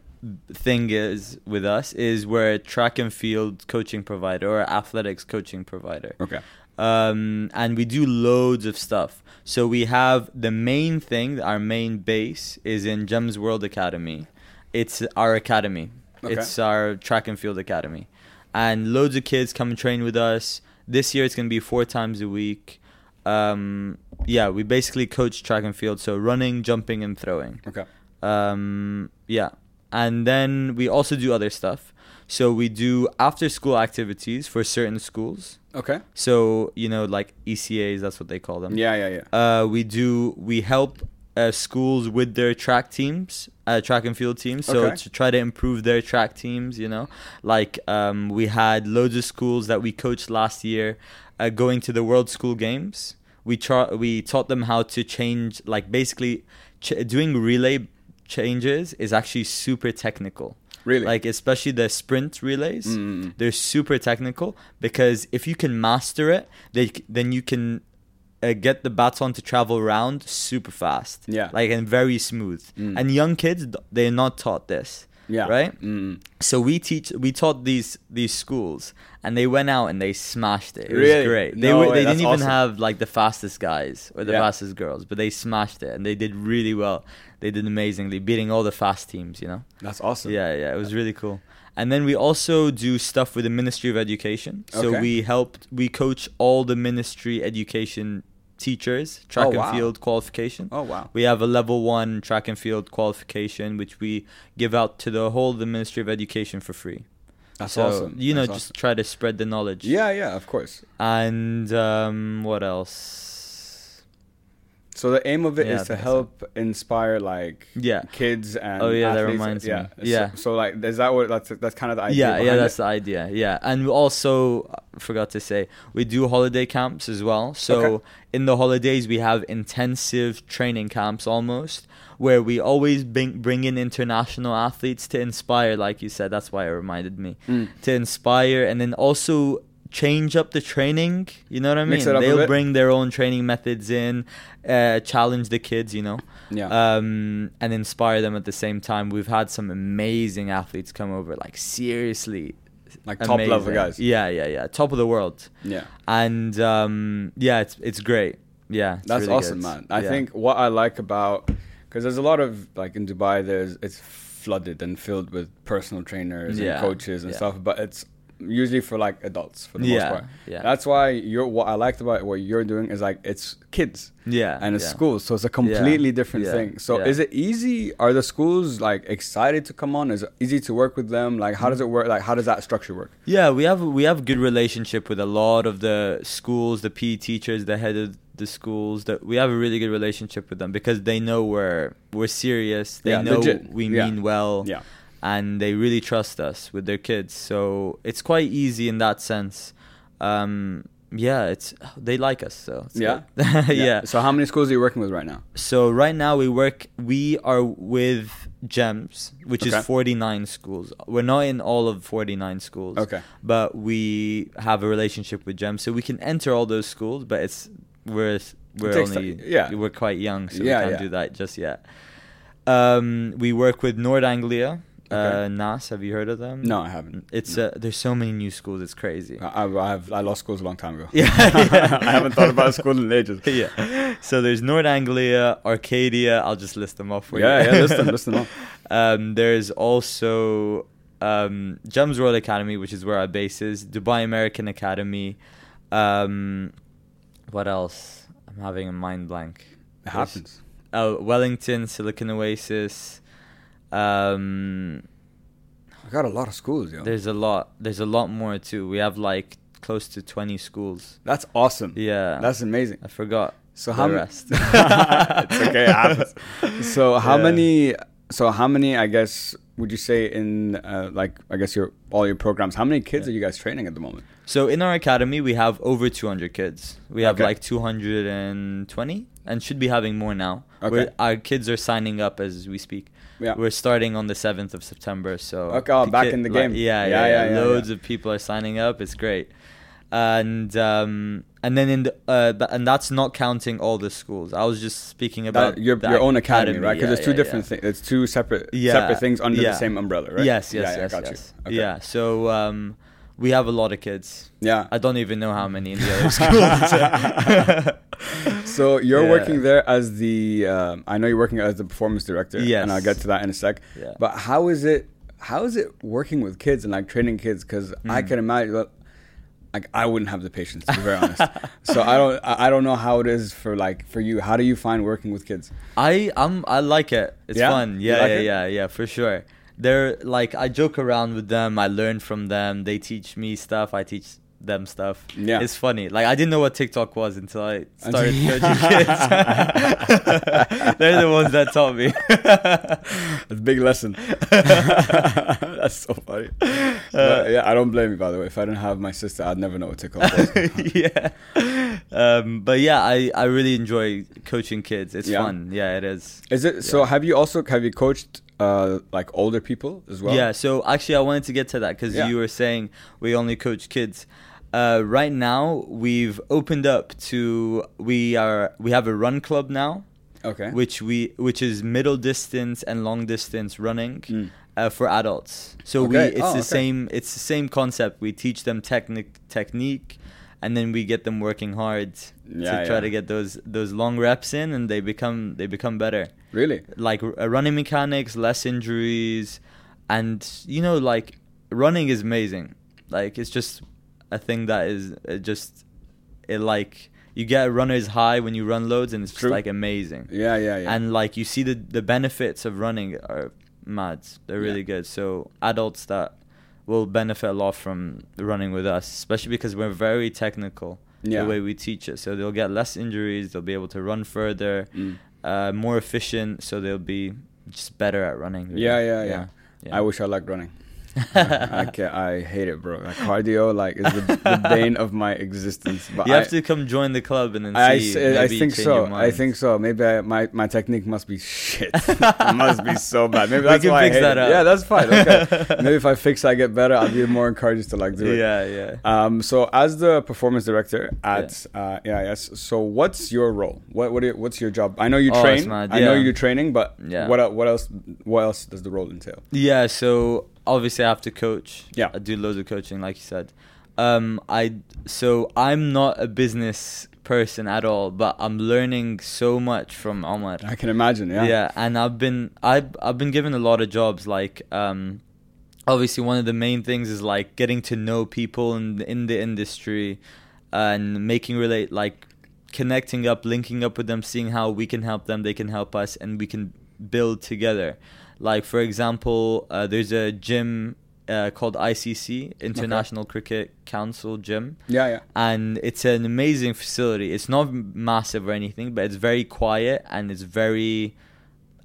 thing is with us is we're a track and field coaching provider or athletics coaching provider. Okay. Um, and we do loads of stuff. So we have the main thing, our main base is in Gems World Academy. It's our academy. Okay. It's our track and field academy. And loads of kids come and train with us. This year it's going to be four times a week. Um, yeah, we basically coach track and field, so running, jumping, and throwing. Okay. Um, yeah. And then we also do other stuff. So we do after school activities for certain schools. Okay. So, you know, like ECAs, that's what they call them. Yeah, yeah, yeah. Uh, we do, we help uh, schools with their track teams, uh, track and field teams. So Okay. to try to improve their track teams, you know, like um, we had loads of schools that we coached last year uh, going to the World School Games. We tra- we taught them how to change, like basically ch- doing relay changes is actually super technical. Really? Like especially the sprint relays, Mm. they're super technical because if you can master it, they, then you can uh, get the baton to travel around super fast. Yeah. Like and very smooth. Mm. And young kids, they're not taught this. Yeah. Right? Mm. So we teach, we taught these these schools, and they went out and they smashed it. It Really? was great. They No were, way, they didn't even awesome. have like the fastest guys or the Yeah. fastest girls, but they smashed it and they did really well. They did amazingly, beating all the fast teams. You know. That's awesome. Yeah, yeah, it was really cool. And then we also do stuff with the Ministry of Education. So Okay. we helped, we coach all the ministry education teachers, track Oh, and field qualification. Oh wow. We have a level one track and field qualification, which we give out to the whole of the Ministry of Education for free. That's so, awesome. You know, That's just try to spread the knowledge. Yeah, yeah, of course. And um, what else? So the aim of it Yeah, is to help inspire like Yeah. kids and Oh, yeah, that athletes. reminds me. yeah. Yeah. So, so like is that what that's that's kind of the idea Yeah, yeah, that's it? the idea. Yeah, and we also I forgot to say we do holiday camps as well. So Okay. in the holidays we have intensive training camps almost where we always bring bring in international athletes to inspire. Like you said, that's why it reminded me Mm. to inspire, and then also change up the training. You know what I mean? Mix it up They'll bring their own training methods in, uh, challenge the kids. You know Yeah. um, and inspire them at the same time. We've had some amazing athletes come over, like seriously, like top level guys. Yeah, yeah, yeah, top of the world, Yeah. and um, yeah, it's it's great. Yeah, it's That's really awesome, good. man. I Yeah. think what I like about because there's a lot of like in Dubai, there's it's flooded and filled with personal trainers Yeah, and coaches and yeah. stuff, but it's usually for like adults for the most part. yeah. That's why you're what I liked about what you're doing is like it's kids yeah, and it's yeah. schools, so it's a completely different yeah, thing. So yeah. is it easy? Are the schools like excited to come on? Is it easy to work with them? Like how does it work? Like how does that structure work? Yeah, we have we have a good relationship with a lot of the schools, the PE teachers, the head of the schools. That we have a really good relationship with them because they know we're we're serious. They Yeah, know legit. we Yeah. mean well. Yeah. And they really trust us with their kids. So it's quite easy in that sense. Um, yeah, it's they like us. So it's Yeah? yeah. So how many schools are you working with right now? So right now we work. We are with Gems, which Okay. is forty nine schools. We're not in all of forty nine schools. Okay. But we have a relationship with Gems, so we can enter all those schools. But it's we're we're only ti- yeah. we're quite young, so Yeah, we can't yeah. do that just yet. Um, we work with Nord Anglia, uh, NAS. Have you heard of them? No, I haven't. It's uh, there's so many new schools. It's crazy. I, I, have, I lost schools a long time ago. Yeah, yeah. I haven't thought about school in ages. yeah. So there's Nord Anglia, Arcadia. I'll just list them off for you. Yeah, yeah, list them, list them off. Um, there's also um, Gems World Academy, which is where our base is. Dubai American Academy. Um, what else? I'm having a mind blank. It happens. Oh, Wellington, Silicon Oasis. Um, I got a lot of schools, yo. there's a lot. There's a lot more too. We have like close to 20 schools. That's awesome. Yeah. That's amazing. I forgot. So how m- rest. it's okay. So how Yeah. many? So how many? I guess would you say in uh, like I guess your all your programs? How many kids Yeah. are you guys training at the moment? So in our academy, we have over 200 kids. We have Okay. like 220 and should be having more now. Okay. We're, our kids are signing up as we speak. Yeah. We're starting on the 7th of September. So Okay, oh, back in the game. yeah, Yeah, yeah, yeah, yeah, Loads of people are signing up. It's great. And um, and then in the, uh, th- and that's not counting all the schools. I was just speaking about That, your your own academy, right? Because Yeah, there's two different things. It's two separate separate things under the same umbrella, right? Yes, yes, yeah, yes, got yes. you. Okay. Yeah. So um, we have a lot of kids. Yeah. I don't even know how many in the other schools. so you're Yeah. working there as the um, I know you're working as the performance director. Yes. And I'll get to that in a sec. Yeah. But how is it? How is it working with kids and like training kids? Because I Mm. can imagine. Like I wouldn't have the patience to be very honest. So I don't. I I don't know how it is for like for you. How do you find working with kids? I I'm I like it. It's Yeah? fun. Yeah, like yeah, it? yeah, yeah, for sure. They're like I joke around with them. I learn from them. They teach me stuff. I teach them stuff. Yeah. It's funny. Like I didn't know what TikTok was until I started coaching kids. They're the ones that taught me. That's a big lesson. That's so funny. But, yeah, I don't blame you by the way. If I didn't have my sister, I'd never know what TikTok was. yeah. Um, but yeah, I, I really enjoy coaching kids. It's Yeah? fun. Yeah, it is. Is it so? Have you also have you coached uh like older people as well? Yeah, so actually, I wanted to get to that because Yeah. you were saying we only coach kids. Uh, right now, we've opened up to we are we have a run club now, Okay. which we which is middle distance and long distance running Mm. uh, for adults. So we it's Oh, the okay. same it's the same concept. We teach them technique technique, and then we get them working hard Yeah, to try yeah. to get those those long reps in, and they become they become better Really? like uh, running mechanics, less injuries, and you know, like running is amazing. Like it's just a thing that is uh, just it like you get a runner's high when you run loads, and it's just like amazing. Yeah, yeah, yeah. And like you see the the benefits of running are mad. They're really Yeah. good. So adults that will benefit a lot from running with us, especially because we're very technical Yeah. the way we teach it. So they'll get less injuries. They'll be able to run further, Mm. Uh, more efficient. So they'll be just better at running. really. Yeah, yeah, yeah. yeah. I wish I liked running. I can't, I hate it, bro. Like cardio, like is the, the bane of my existence. But you I, have to come join the club and then I, see. I think so. I think so. Maybe I, my my technique must be shit. it must be so bad. Maybe We that's can why fix I hate that it. up. Yeah, that's fine. Okay. Maybe if I fix, I get better. I'll be more encouraged to like do it. Yeah, yeah. Um, so as the performance director at uh, AIS, so what's your role? What what are, what's your job? I know you Oh, train. mad, I know you're training, but Yeah. what what else what else does the role entail? Yeah, so obviously I have to coach. Yeah. I do loads of coaching, like you said. Um, I so I'm not a business person at all, but I'm learning so much from Omar. I can imagine. Yeah. Yeah, and I've been I've I've been given a lot of jobs. Like, um, obviously one of the main things is like getting to know people in in the industry, and making relate like connecting up, linking up with them, seeing how we can help them, they can help us, and we can build together. Like for example, uh, there's a gym uh, called ICC International Cricket Council Gym Yeah. Yeah. and it's an amazing facility. It's not massive or anything, but it's very quiet and it's very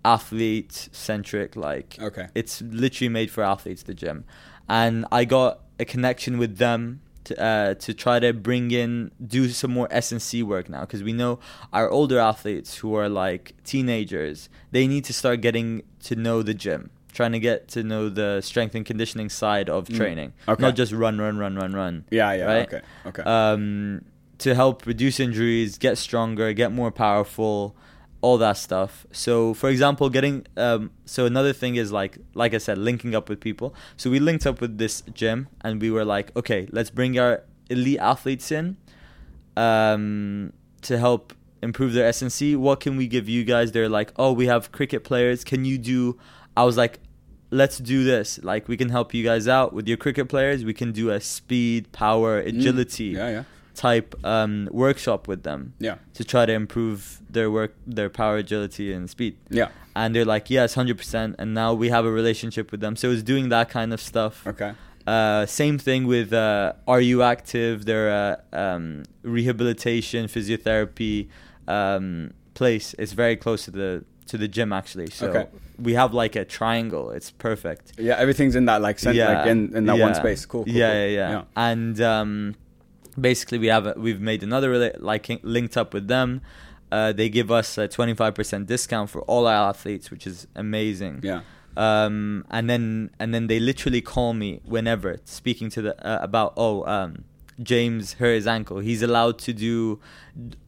athlete centric. Like Okay. it's literally made for athletes. The gym, and I got a connection with them to uh, to try to bring in do some more S and C work now because we know our older athletes who are like teenagers they need to start getting to know the gym. Trying to get to know the strength and conditioning side of Mm. training, Okay. not just run, run, run, run, run Yeah. Yeah. Right? Okay. Okay. um, to help reduce injuries, get stronger, get more powerful, all that stuff. So, for example, getting um, so another thing is like like I said, linking up with people. So we linked up with this gym, and we were like, okay, let's bring our elite athletes in um, to help improve their SNC. What can we give you guys? They're like, oh, we have cricket players. Can you do? I was like, let's do this. Like, we can help you guys out with your cricket players. We can do a speed, power, Mm. agility Yeah. Yeah. Type um, workshop with them Yeah. to try to improve their work, their power, agility, and speed. Yeah. And they're like, yes, hundred percent. And now we have a relationship with them, so it's doing that kind of stuff. Okay. Uh, same thing with uh, Are You Active? Their uh, um, rehabilitation, physiotherapy um, place. It's very close to the to the gym actually. So Okay. we have like a triangle. It's perfect. Yeah. Everything's in that like center, like in, in that one space. Cool. cool yeah, cool. yeah, yeah, And um, basically, we have a, we've made another like linked up with them. Uh, they give us a twenty five percent discount for all our athletes, which is amazing. Yeah. Um, and then and then they literally call me whenever speaking to the uh, about oh um, James hurt his ankle. He's allowed to do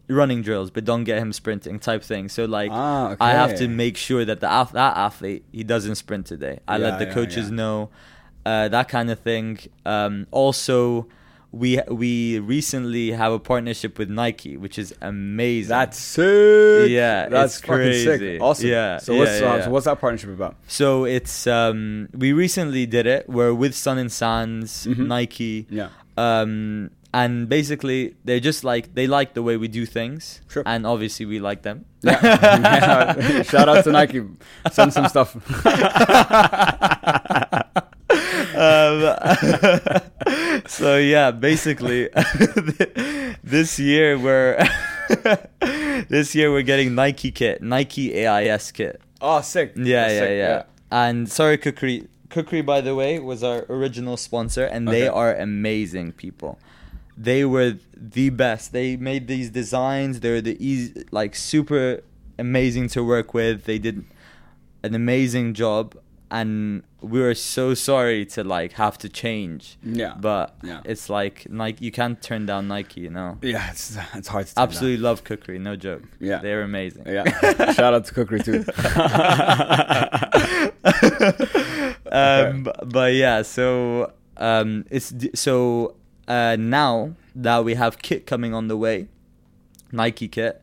running drills, but don't get him sprinting type thing. So like Ah, I have to make sure that the that athlete he doesn't sprint today. I Yeah, let the yeah, coaches yeah. know uh, that kind of thing. Um, also, we we recently have a partnership with Nike, which is amazing. That's sick. Yeah, That's it's crazy. sick. Awesome. Yeah, So yeah, what's yeah, uh, yeah. so what's that partnership about? So it's um we recently did it. We're with Sun and Sands, Mhm. Nike. Yeah. Um and basically they're just like they like the way we do things. Sure. And obviously we like them. Yeah. Yeah. Shout out to Nike. Send some stuff. um, so yeah, basically this year we're this year we're getting Nike kit, Nike AIS kit. oh, sick. Yeah, yeah, sick, yeah, And sorry, Kukri. Kukri, by the way, was our original sponsor, and they are amazing people. They were the best. They made these designs. They're the easy, like super amazing to work with. They did an amazing job, and we were so sorry to like have to change. Yeah. But Yeah. it's like Nike. You can't turn down Nike, you know. Yeah, it's it's hard to turn down. Absolutely love Kukri, No joke. Yeah. they're amazing. Yeah. Shout out to Kukri too. um, b- but yeah, so um, it's so uh, now that we have kit coming on the way, Nike kit,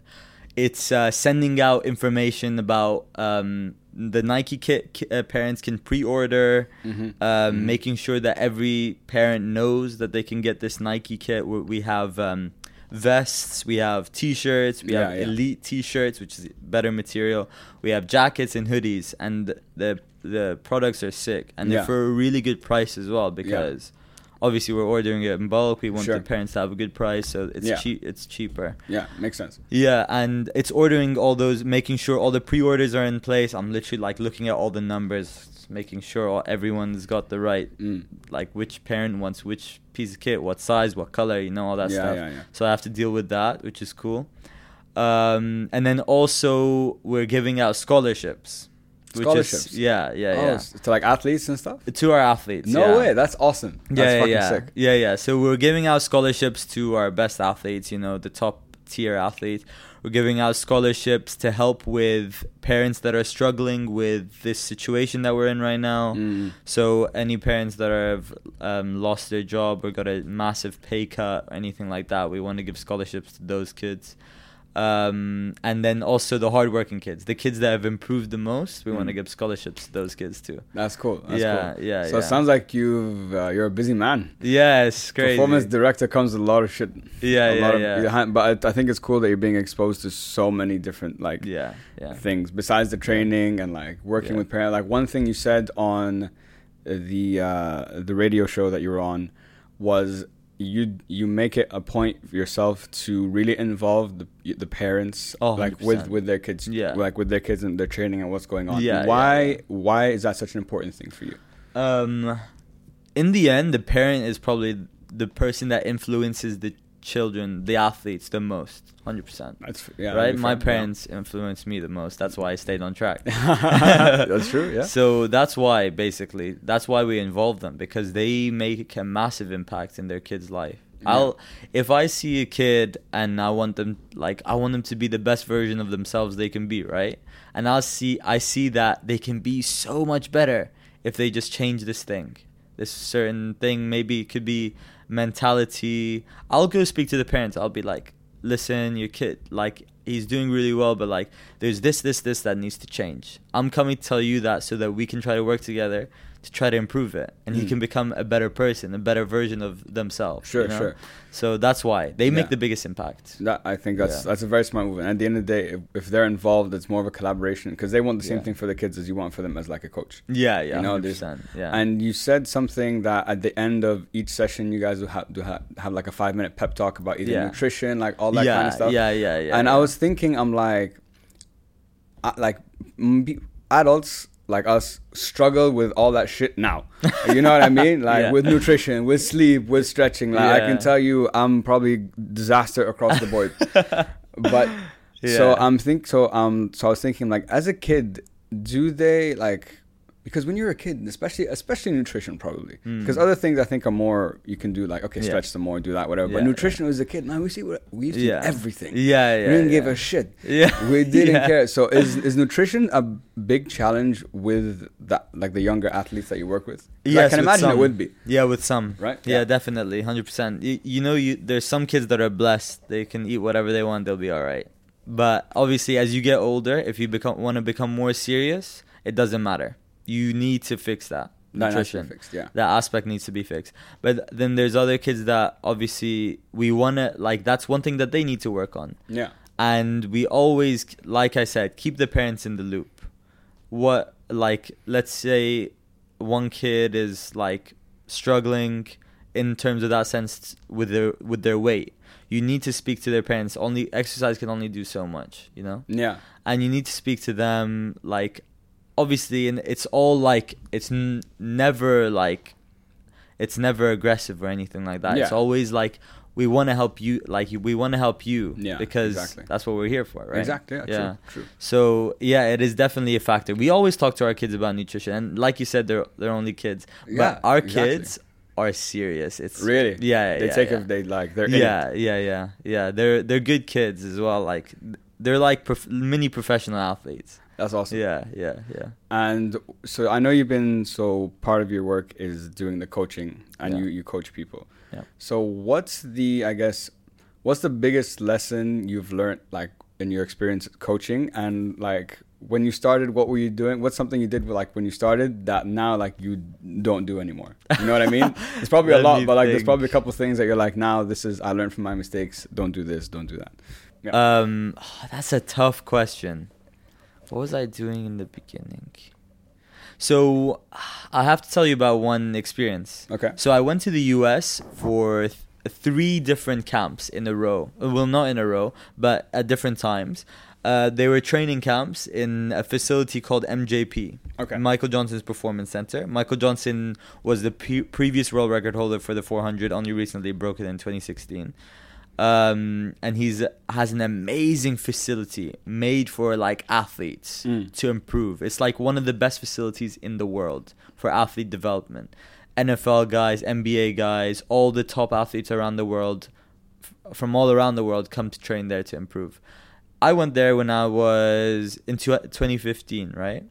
it's uh, sending out information about um, the Nike kit. Uh, parents can pre-order, Mhm. um, making sure that every parent knows that they can get this Nike kit. We have um, vests, we have t-shirts, we Yeah, have yeah. elite t-shirts, which is better material. We have jackets and hoodies, and the the products are sick, and Yeah. they're for a really good price as well because. Obviously, we're ordering it in bulk. We want Sure. the parents to have a good price, so it's Yeah. cheap. It's cheaper. Yeah, makes sense. Yeah, and it's ordering all those, making sure all the pre-orders are in place. I'm literally like looking at all the numbers, making sure all, everyone's got the right, Mm. like which parent wants which piece of kit, what size, what color, you know, all that Yeah, stuff. yeah, yeah. So I have to deal with that, which is cool. Um, and then also we're giving out scholarships. Which is- Scholarships? yeah, yeah, Oh, yeah. to like athletes and stuff. To our athletes. No yeah. way, that's awesome. That's yeah, fucking yeah, sick. yeah, yeah. So we're giving out scholarships to our best athletes. You know, the top tier athletes. We're giving out scholarships to help with parents that are struggling with this situation that we're in right now. Mm. So any parents that have um, lost their job or got a massive pay cut or anything like that, we want to give scholarships to those kids. Um, and then also the hardworking kids, the kids that have improved the most, we want to Mm. give scholarships to those kids too. That's cool. That's Yeah, cool. yeah, So yeah. it sounds like you've uh, you're a busy man. Yeah, it's crazy. Performance director comes with a lot of shit. Yeah, a yeah, lot of yeah. but I, I think it's cool that you're being exposed to so many different like Yeah, yeah. things besides the training and like working Yeah. with parents. Like one thing you said on the uh, the radio show that you were on was you you make it a point for yourself to really involve the the parents Oh, like with 100%. with their kids Yeah. like with their kids and their training and what's going on Yeah, yeah, why yeah. why is that such an important thing for you Um, in the end, the parent is probably the person that influences the children, the athletes, the most. Hundred percent. that's yeah right. My fair, yeah. parents influenced me the most. That's why I stayed on track. that's true yeah So that's why, basically, that's why we involve them because they make a massive impact in their kid's life. Yeah. I'll if I see a kid and I want them like I want them to be the best version of themselves they can be, right? And I'll see I see that they can be so much better if they just change this thing. This certain thing maybe it could be mentality. I'll go speak to the parents. I'll be like, "Listen, your kid like he's doing really well, but like there's this this this that needs to change. I'm coming to tell you that so that we can try to work together to try to improve it and he Mm. can become a better person, a better version of themselves. Sure, you know? sure. So that's why they make Yeah. the biggest impact. That I think that's Yeah. that's a very smart move. And at the end of the day, if, if they're involved, it's more of a collaboration because they want the same Yeah. thing for the kids as you want for them as like a coach. Yeah, yeah, You know, 100%, Yeah, And you said something that at the end of each session, you guys will have do have, have like a five minute pep talk about either nutrition, like all that kind of stuff. yeah, yeah, yeah. and. I was thinking, I'm like, I, like m- adults like us struggle with all that shit now. you know what I mean? Like Yeah. with nutrition, with sleep, with stretching. Like I can tell you, I'm probably disaster across the board. but so I'm think so um so I was thinking like as a kid, do they like because when you're a kid, especially especially nutrition probably Mm. because other things I think are more you can do like okay Yeah. stretch some more do that whatever but Yeah, nutrition as a kid man we see we used to Yeah. everything Yeah, yeah. we didn't give a shit Yeah, we didn't yeah. care so is is nutrition a big challenge with that like the younger athletes that you work with 'Cause I can imagine it would be Yeah, with some. Right? Yeah, Yeah. definitely, hundred percent. You, you know, you there's some kids that are blessed; they can eat whatever they want; they'll be all right. But obviously, as you get older, if you become want to become more serious, it doesn't matter. You need to fix that That has to be nutrition. fixed, yeah. That aspect needs to be fixed. But then there's other kids that obviously we want to like. That's one thing that they need to work on yeah and we always like i said keep the parents in the loop what like let's say one kid is like struggling in terms of that sense with their with their weight you need to speak to their parents only exercise can only do so much you know yeah and you need to speak to them like obviously and it's all like it's n- never like it's never aggressive or anything like that. It's always like we want to help you like we want to help you Yeah, because exactly. that's what we're here for right? Exactly yeah, yeah. True, true. so yeah it is definitely a factor. We always talk to our kids about nutrition and like you said they're they're only kids. Yeah, but our exactly. kids are serious. It's really? Yeah they yeah, take yeah. it they like they're yeah yeah yeah yeah. They're they're good kids as well like they're like prof- mini professional athletes that's awesome yeah yeah yeah And so I know you've been so part of your work is doing the coaching and Yeah. you, you coach people. Yeah. So what's the I guess what's the biggest lesson you've learned like in your experience coaching and like when you started, what were you doing? What's something you did like when you started that now like you don't do anymore? You know what I mean? It's probably a lot, but like there's probably a couple things that you're like now this is I learned from my mistakes. Don't do this. Don't do that. Yeah. Um, that's a tough question. What was I doing in the beginning? So, I have to tell you about one experience. Okay. So I went to the U.S. for th- three different camps in a row. Well, not in a row, but at different times. Uh, they were training camps in a facility called MJP, Okay. Michael Johnson's Performance Center. Michael Johnson was the pre- previous world record holder for the 400. Only recently broken in 2016. Um, and he's has an amazing facility made for like athletes Mm. to improve. It's like one of the best facilities in the world for athlete development. NFL guys, NBA guys, all the top athletes around the world, f- from all around the world, come to train there to improve. I went there when I was in tw- 2015, right?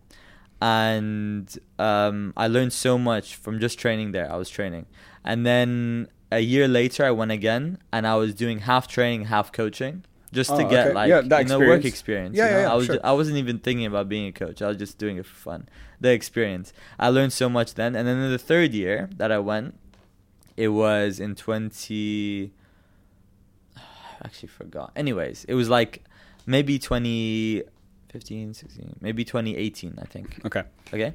And um, I learned so much from just training there. I was training. And then a year later, I went again and I was doing half training, half coaching. Just to Oh, get okay. like Yeah, you know work experience. Yeah, you know? yeah, I was sure. ju- I wasn't even thinking about being a coach. I was just doing it for fun. The experience. I learned so much then. And then in the third year that I went, it was in 20 I actually forgot. Anyways, it was like maybe 2015, 16, maybe 2018, I think. Okay. Okay.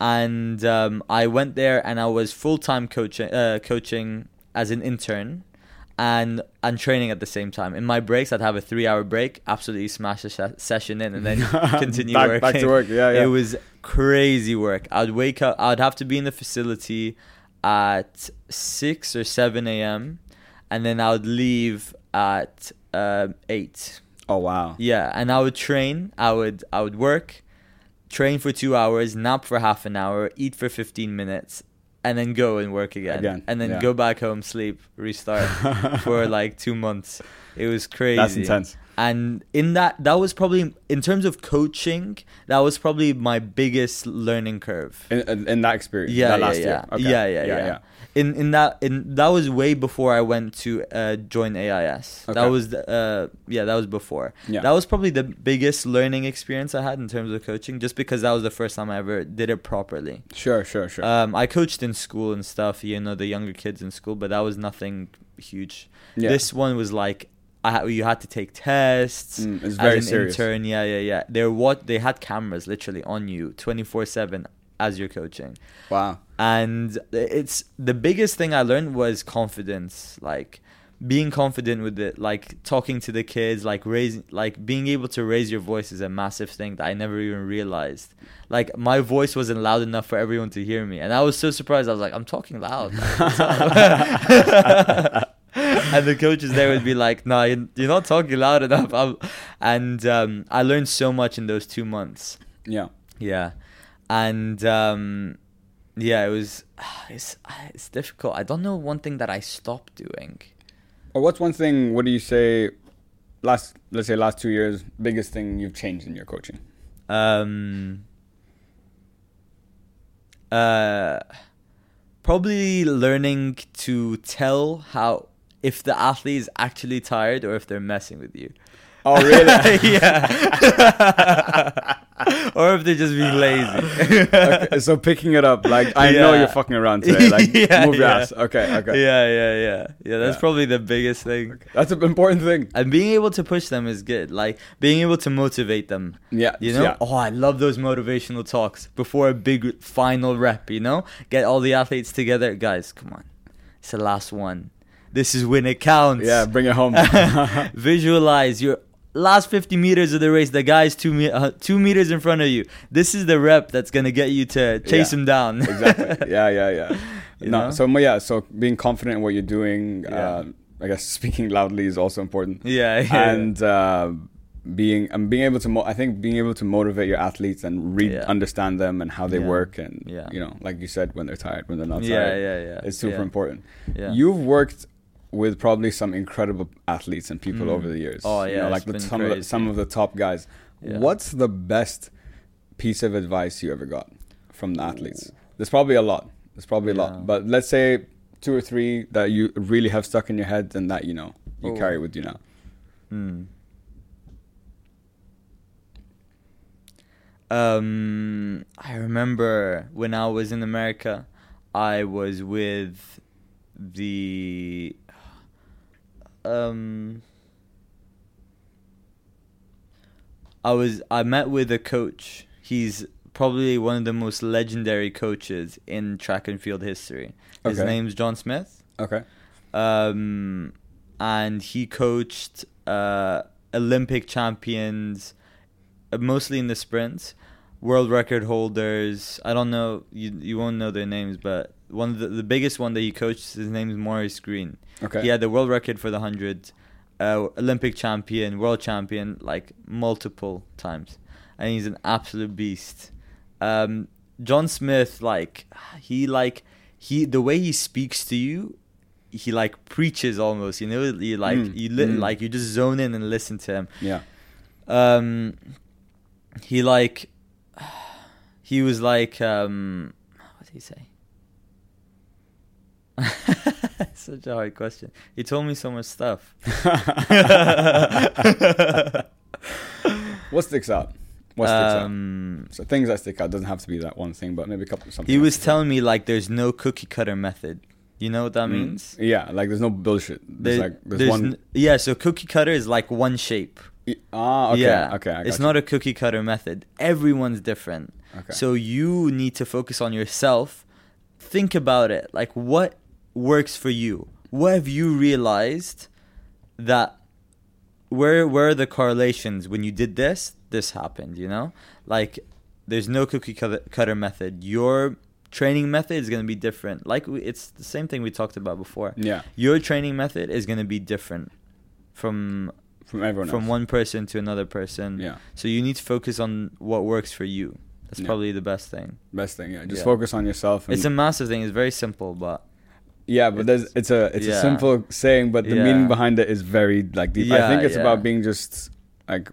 And um, I went there and I was full time coaching, uh, coaching as an intern and and training at the same time. In my breaks, I'd have a three hour break, absolutely smash a se- session in, and then continue back, working. back to work. Yeah, yeah. It was crazy work. I'd wake up. I'd have to be in the facility at six or seven a.m. and then I would leave at um eight. oh wow. Yeah, and I would train. I would I would work, train for two hours, nap for half an hour, eat for fifteen minutes, and then go and work again, Again, and then yeah. go back home, sleep, restart for like two months. It was crazy. That's intense. And in that, that was probably in terms of coaching, that was probably my biggest learning curve. In, in, that experience. Yeah, that yeah, last yeah. year. Okay. yeah, yeah, yeah, In in that in that was way before I went to uh, join AIS. Okay. That was the, uh yeah, that was before. Yeah. That was probably the biggest learning experience I had in terms of coaching, just because that was the first time I ever did it properly. Sure, sure, sure. Um, I coached in school and stuff, you know, the younger kids in school, but that was nothing huge. yeah. This one was like. I you had to take tests Mm, it's as very an serious. intern. Yeah, yeah, yeah. They're what they had cameras literally on you, twenty four seven, as you're coaching Wow. and it's the biggest thing I learned was confidence, like being confident with it, like talking to the kids, like raising, like being able to raise your voice is a massive thing that I never even realized. Like my voice wasn't loud enough for everyone to hear me, and I was so surprised. I was like, I'm talking loud. And the coaches there would be like, "No, you're, you're not talking loud enough." I'm, and um, I learned so much in those two months. Yeah. Yeah, and um, yeah, it was. It's it's difficult. I don't know one thing that I stopped doing. Or what's one thing? What do you say? Last, let's say, last two years, biggest thing you've changed in your coaching. Um, uh, probably learning to tell how if the athlete is actually tired or if they're messing with you. Oh, really? yeah. or if they're just being lazy. okay, so picking it up, like I know you're fucking around today. Like Yeah, move your yeah. ass. Okay, okay. Yeah, yeah, yeah. Yeah, that's Yeah. probably the biggest thing. That's an important thing. And being able to push them is good. Like being able to motivate them. Yeah. You know? Yeah. Oh, I love those motivational talks before a big final rep, you know? Get all the athletes together. Guys, come on. It's the last one. This is when it counts. Yeah, bring it home. Visualize your last 50 meters of the race. The guy's two, me- uh, two meters in front of you. This is the rep that's going to get you to chase Yeah. him down. exactly. Yeah, yeah, yeah. No, know? so yeah, so being confident in what you're doing. Yeah. Uh, I guess speaking loudly is also important. yeah, yeah. and uh, being and being able to mo- I think being able to motivate your athletes and read Yeah. understand them and how they work and Yeah. you know like you said when they're tired when they're not tired yeah, yeah. yeah. it's super important Yeah. you've worked with probably some incredible athletes and people Mm. over the years Oh, you yeah, know, it's like the, some of the, some of the top guys Yeah. what's the best piece of advice you ever got from the athletes there's probably a lot there's probably a Yeah. lot but let's say two or three that you really have stuck in your head and that you know you Oh. carry with you now Hmm. Um, I remember when I was in America, I was with the um I was I met with a coach. He's probably one of the most legendary coaches in track and field history. His Okay. name's John Smith. Okay. Um and he coached uh Olympic champions uh, mostly in the sprints, world record holders. I don't know you you won't know their names, but one of the, the biggest one that he coached his name is Maurice Greene. Okay. He had the world record for the 100, uh, Olympic champion, world champion, like multiple times. And he's an absolute beast. Um, John Smith, like, he, like, he, the way he speaks to you, he, like, preaches almost, you know? You, like, Mm, you, li- mm. like, you just zone in and listen to him. Yeah. Um, he, like, he was like, um, what did he say? Such a hard question. He told me so much stuff. what sticks out? What sticks out? um, So things that stick out doesn't have to be that one thing, but maybe a couple something. he was telling me like there's no cookie cutter method. You know what that Mm. means? Yeah, like there's no bullshit. There's There- like there's, there's one. n- yeah, so cookie cutter is like one shape. ah, okay, yeah, okay. I it's got not a cookie cutter method. Everyone's different. okay. So you need to focus on yourself. Think about it. Like what works for you? What have you realized that where where are the correlations when you did this, this happened, you know? Like there's no cookie cutter method. Your training method is going to be different. Like we, it's the same thing we talked about before. yeah, Your training method is going to be different from from everyone from else. one person to another person. Yeah, So you need to focus on what works for you. That's Yeah. probably the best thing. best thing. Yeah, just Yeah. focus on yourself. And, It's a massive thing. It's very simple, but yeah, but there's it's a it's a simple saying, but the Yeah. meaning behind it is very like deep. I think it's yeah. about being just like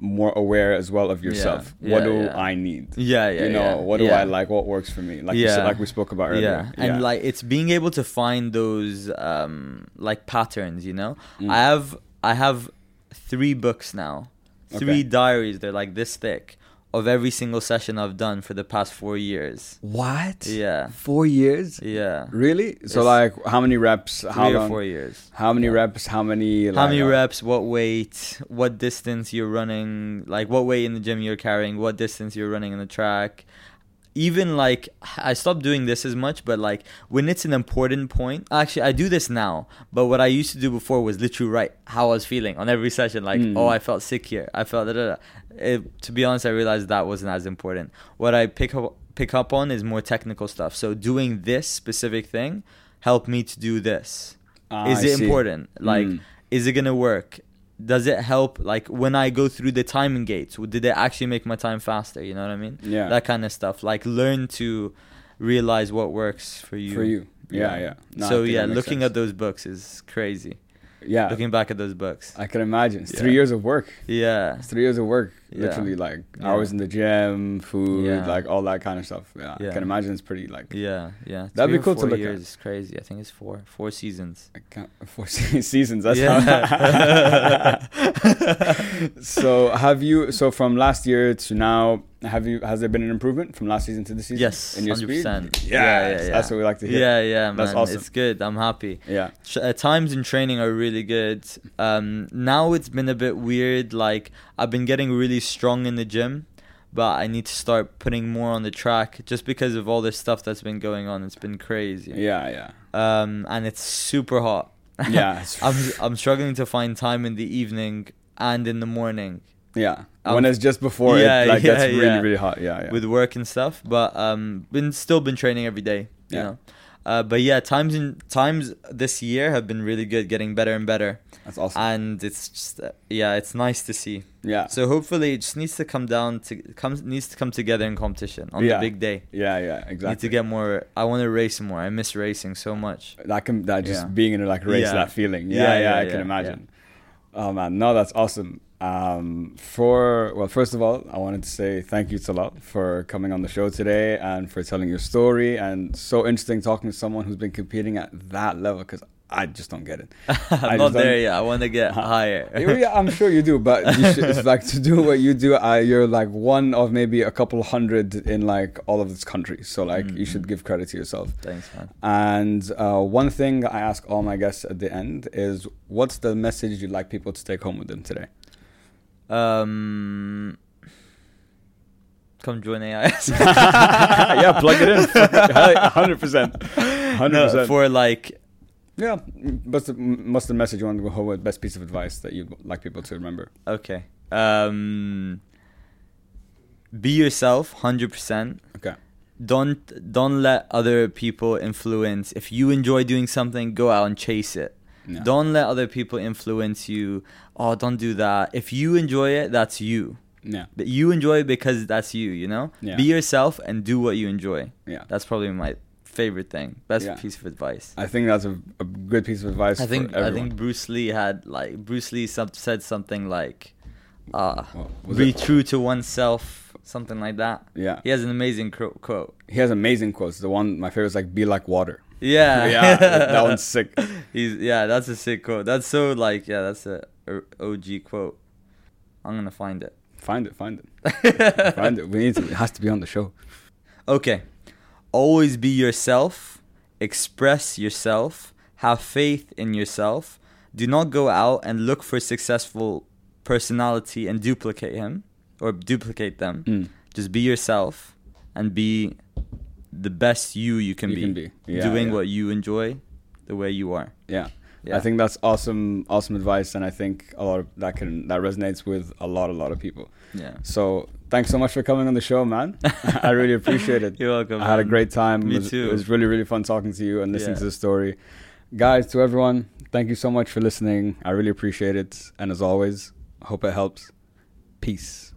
more aware as well of yourself. Yeah, what do yeah. I need? yeah, yeah. you know, yeah. what do yeah. I like? What works for me? Like you said, Yeah. like we spoke about earlier. Yeah. and like it's being able to find those um like patterns. You know, Mm. I have I have three books now, three Okay. diaries. They're like this thick of every single session I've done for the past four years. what? Yeah, Four years? yeah. Really? So It's like how many reps? How Three or long? four years. How many Yeah. reps? How many? How many uh, reps? What weight? What distance you're running? Like what weight in the gym you're carrying? What distance you're running in the track? Even like I stopped doing this as much, but like when it's an important point, actually I do this now. But what I used to do before was literally write how I was feeling on every session. Like, Mm. oh, I felt sick here. I felt da da da. It, to be honest, I realized that wasn't as important. What I pick up pick up on is more technical stuff. So doing this specific thing helped me to do this Ah, is I it see. important like Mm. is it gonna work does it help like when i go through the timing gates did it actually make my time faster you know what i mean Yeah. that kind of stuff like learn to realize what works for you for you. Yeah, yeah. No, so yeah looking sense. at those books is crazy yeah, looking back at those books I can imagine. It's Yeah. three years of work. yeah It's three years of work. Yeah. Literally, like Yeah. hours in the gym, food, like all that kind of stuff. Yeah, I can imagine it's pretty like. yeah yeah That'd be cool to look at. years is crazy i think it's four four seasons I can't, four seasons. That's Yeah. how. so have you? So from last year to now, have you? Has there been an improvement from last season to this season? yes in your 100% speed. yeah, Yeah, yeah, yeah. that's what we like to hear. yeah yeah man That's awesome. it's good i'm happy Yeah, uh, times in training are really good. Um, now it's been a bit weird. Like I've been getting really strong in the gym, but I need to start putting more on the track just because of all this stuff that's been going on. It's been crazy. yeah, yeah, Um, and it's super hot. yeah. I'm I'm struggling to find time in the evening and in the morning yeah. um, when it's just before yeah, it like yeah, gets really, yeah. really hot. Yeah, yeah. with work and stuff. But um, been still been training every day. You Yeah. know. Uh, but yeah, times in times this year have been really good, getting better and better. that's awesome. and it's just uh, yeah it's nice to see yeah, so hopefully it just needs to come down to comes needs to come together in competition on Yeah. the big day yeah, yeah. Exactly. need to get more i want to race more i miss racing so much that can that just Yeah. being in a like race Yeah. that feeling yeah Yeah, i can imagine oh man no that's awesome um for well first of all i wanted to say thank you Talat for coming on the show today and for telling your story and so interesting talking to someone who's been competing at that level because I just don't get it. I'm I not there yet. I want to get higher. yeah, I'm sure you do, but you should, it's like to do what you do. Uh, you're like one of maybe a couple hundred in like all of this country. So like you should Mm-hmm. give credit to yourself. Thanks, man. And uh, one thing I ask all my guests at the end is, what's the message you'd like people to take home with them today? Um, come join AIS. yeah, plug it in. Hundred percent. Hundred No, percent. for like Yeah. What's the, what's the message you want to go home with? Best piece of advice that you'd like people to remember? okay. Um, be yourself, hundred percent. Okay. Don't don't let other people influence. If you enjoy doing something, go out and chase it. Yeah. Don't let other people influence you. Oh, don't do that. If you enjoy it, that's you. Yeah. But you enjoy it because that's you. You know. Yeah. Be yourself and do what you enjoy. Yeah. That's probably my favorite thing. Best Yeah. piece of advice. I think that's a, a good piece of advice I think I think Bruce Lee had like Bruce Lee some, said something like, uh, "Be it- true to oneself," something like that. Yeah. He has an amazing quote. He has amazing quotes. The one my favorite is like "Be like water." Yeah, Yeah, that one's sick. He's yeah, that's a sick quote. That's so like yeah, that's a OG quote. I'm gonna find it. Find it. Find it. find it. We need to. It has to be on the show. Okay. Always be yourself. Express yourself. Have faith in yourself. Do not go out and look for successful personality and duplicate him or duplicate them. Mm. Just be yourself and be the best you you can You be. can be. Yeah, doing yeah. what you enjoy the way you are. Yeah. Yeah. I think that's awesome, awesome advice, and I think a lot of that can that resonates with a lot, a lot of people. Yeah. So thanks so much for coming on the show, man. I really appreciate it. You're welcome. I had a great time. Me it was, too. It was really, really fun talking to you and listening Yeah. to the story. Guys, to everyone, thank you so much for listening. I really appreciate it. And as always, hope it helps. Peace.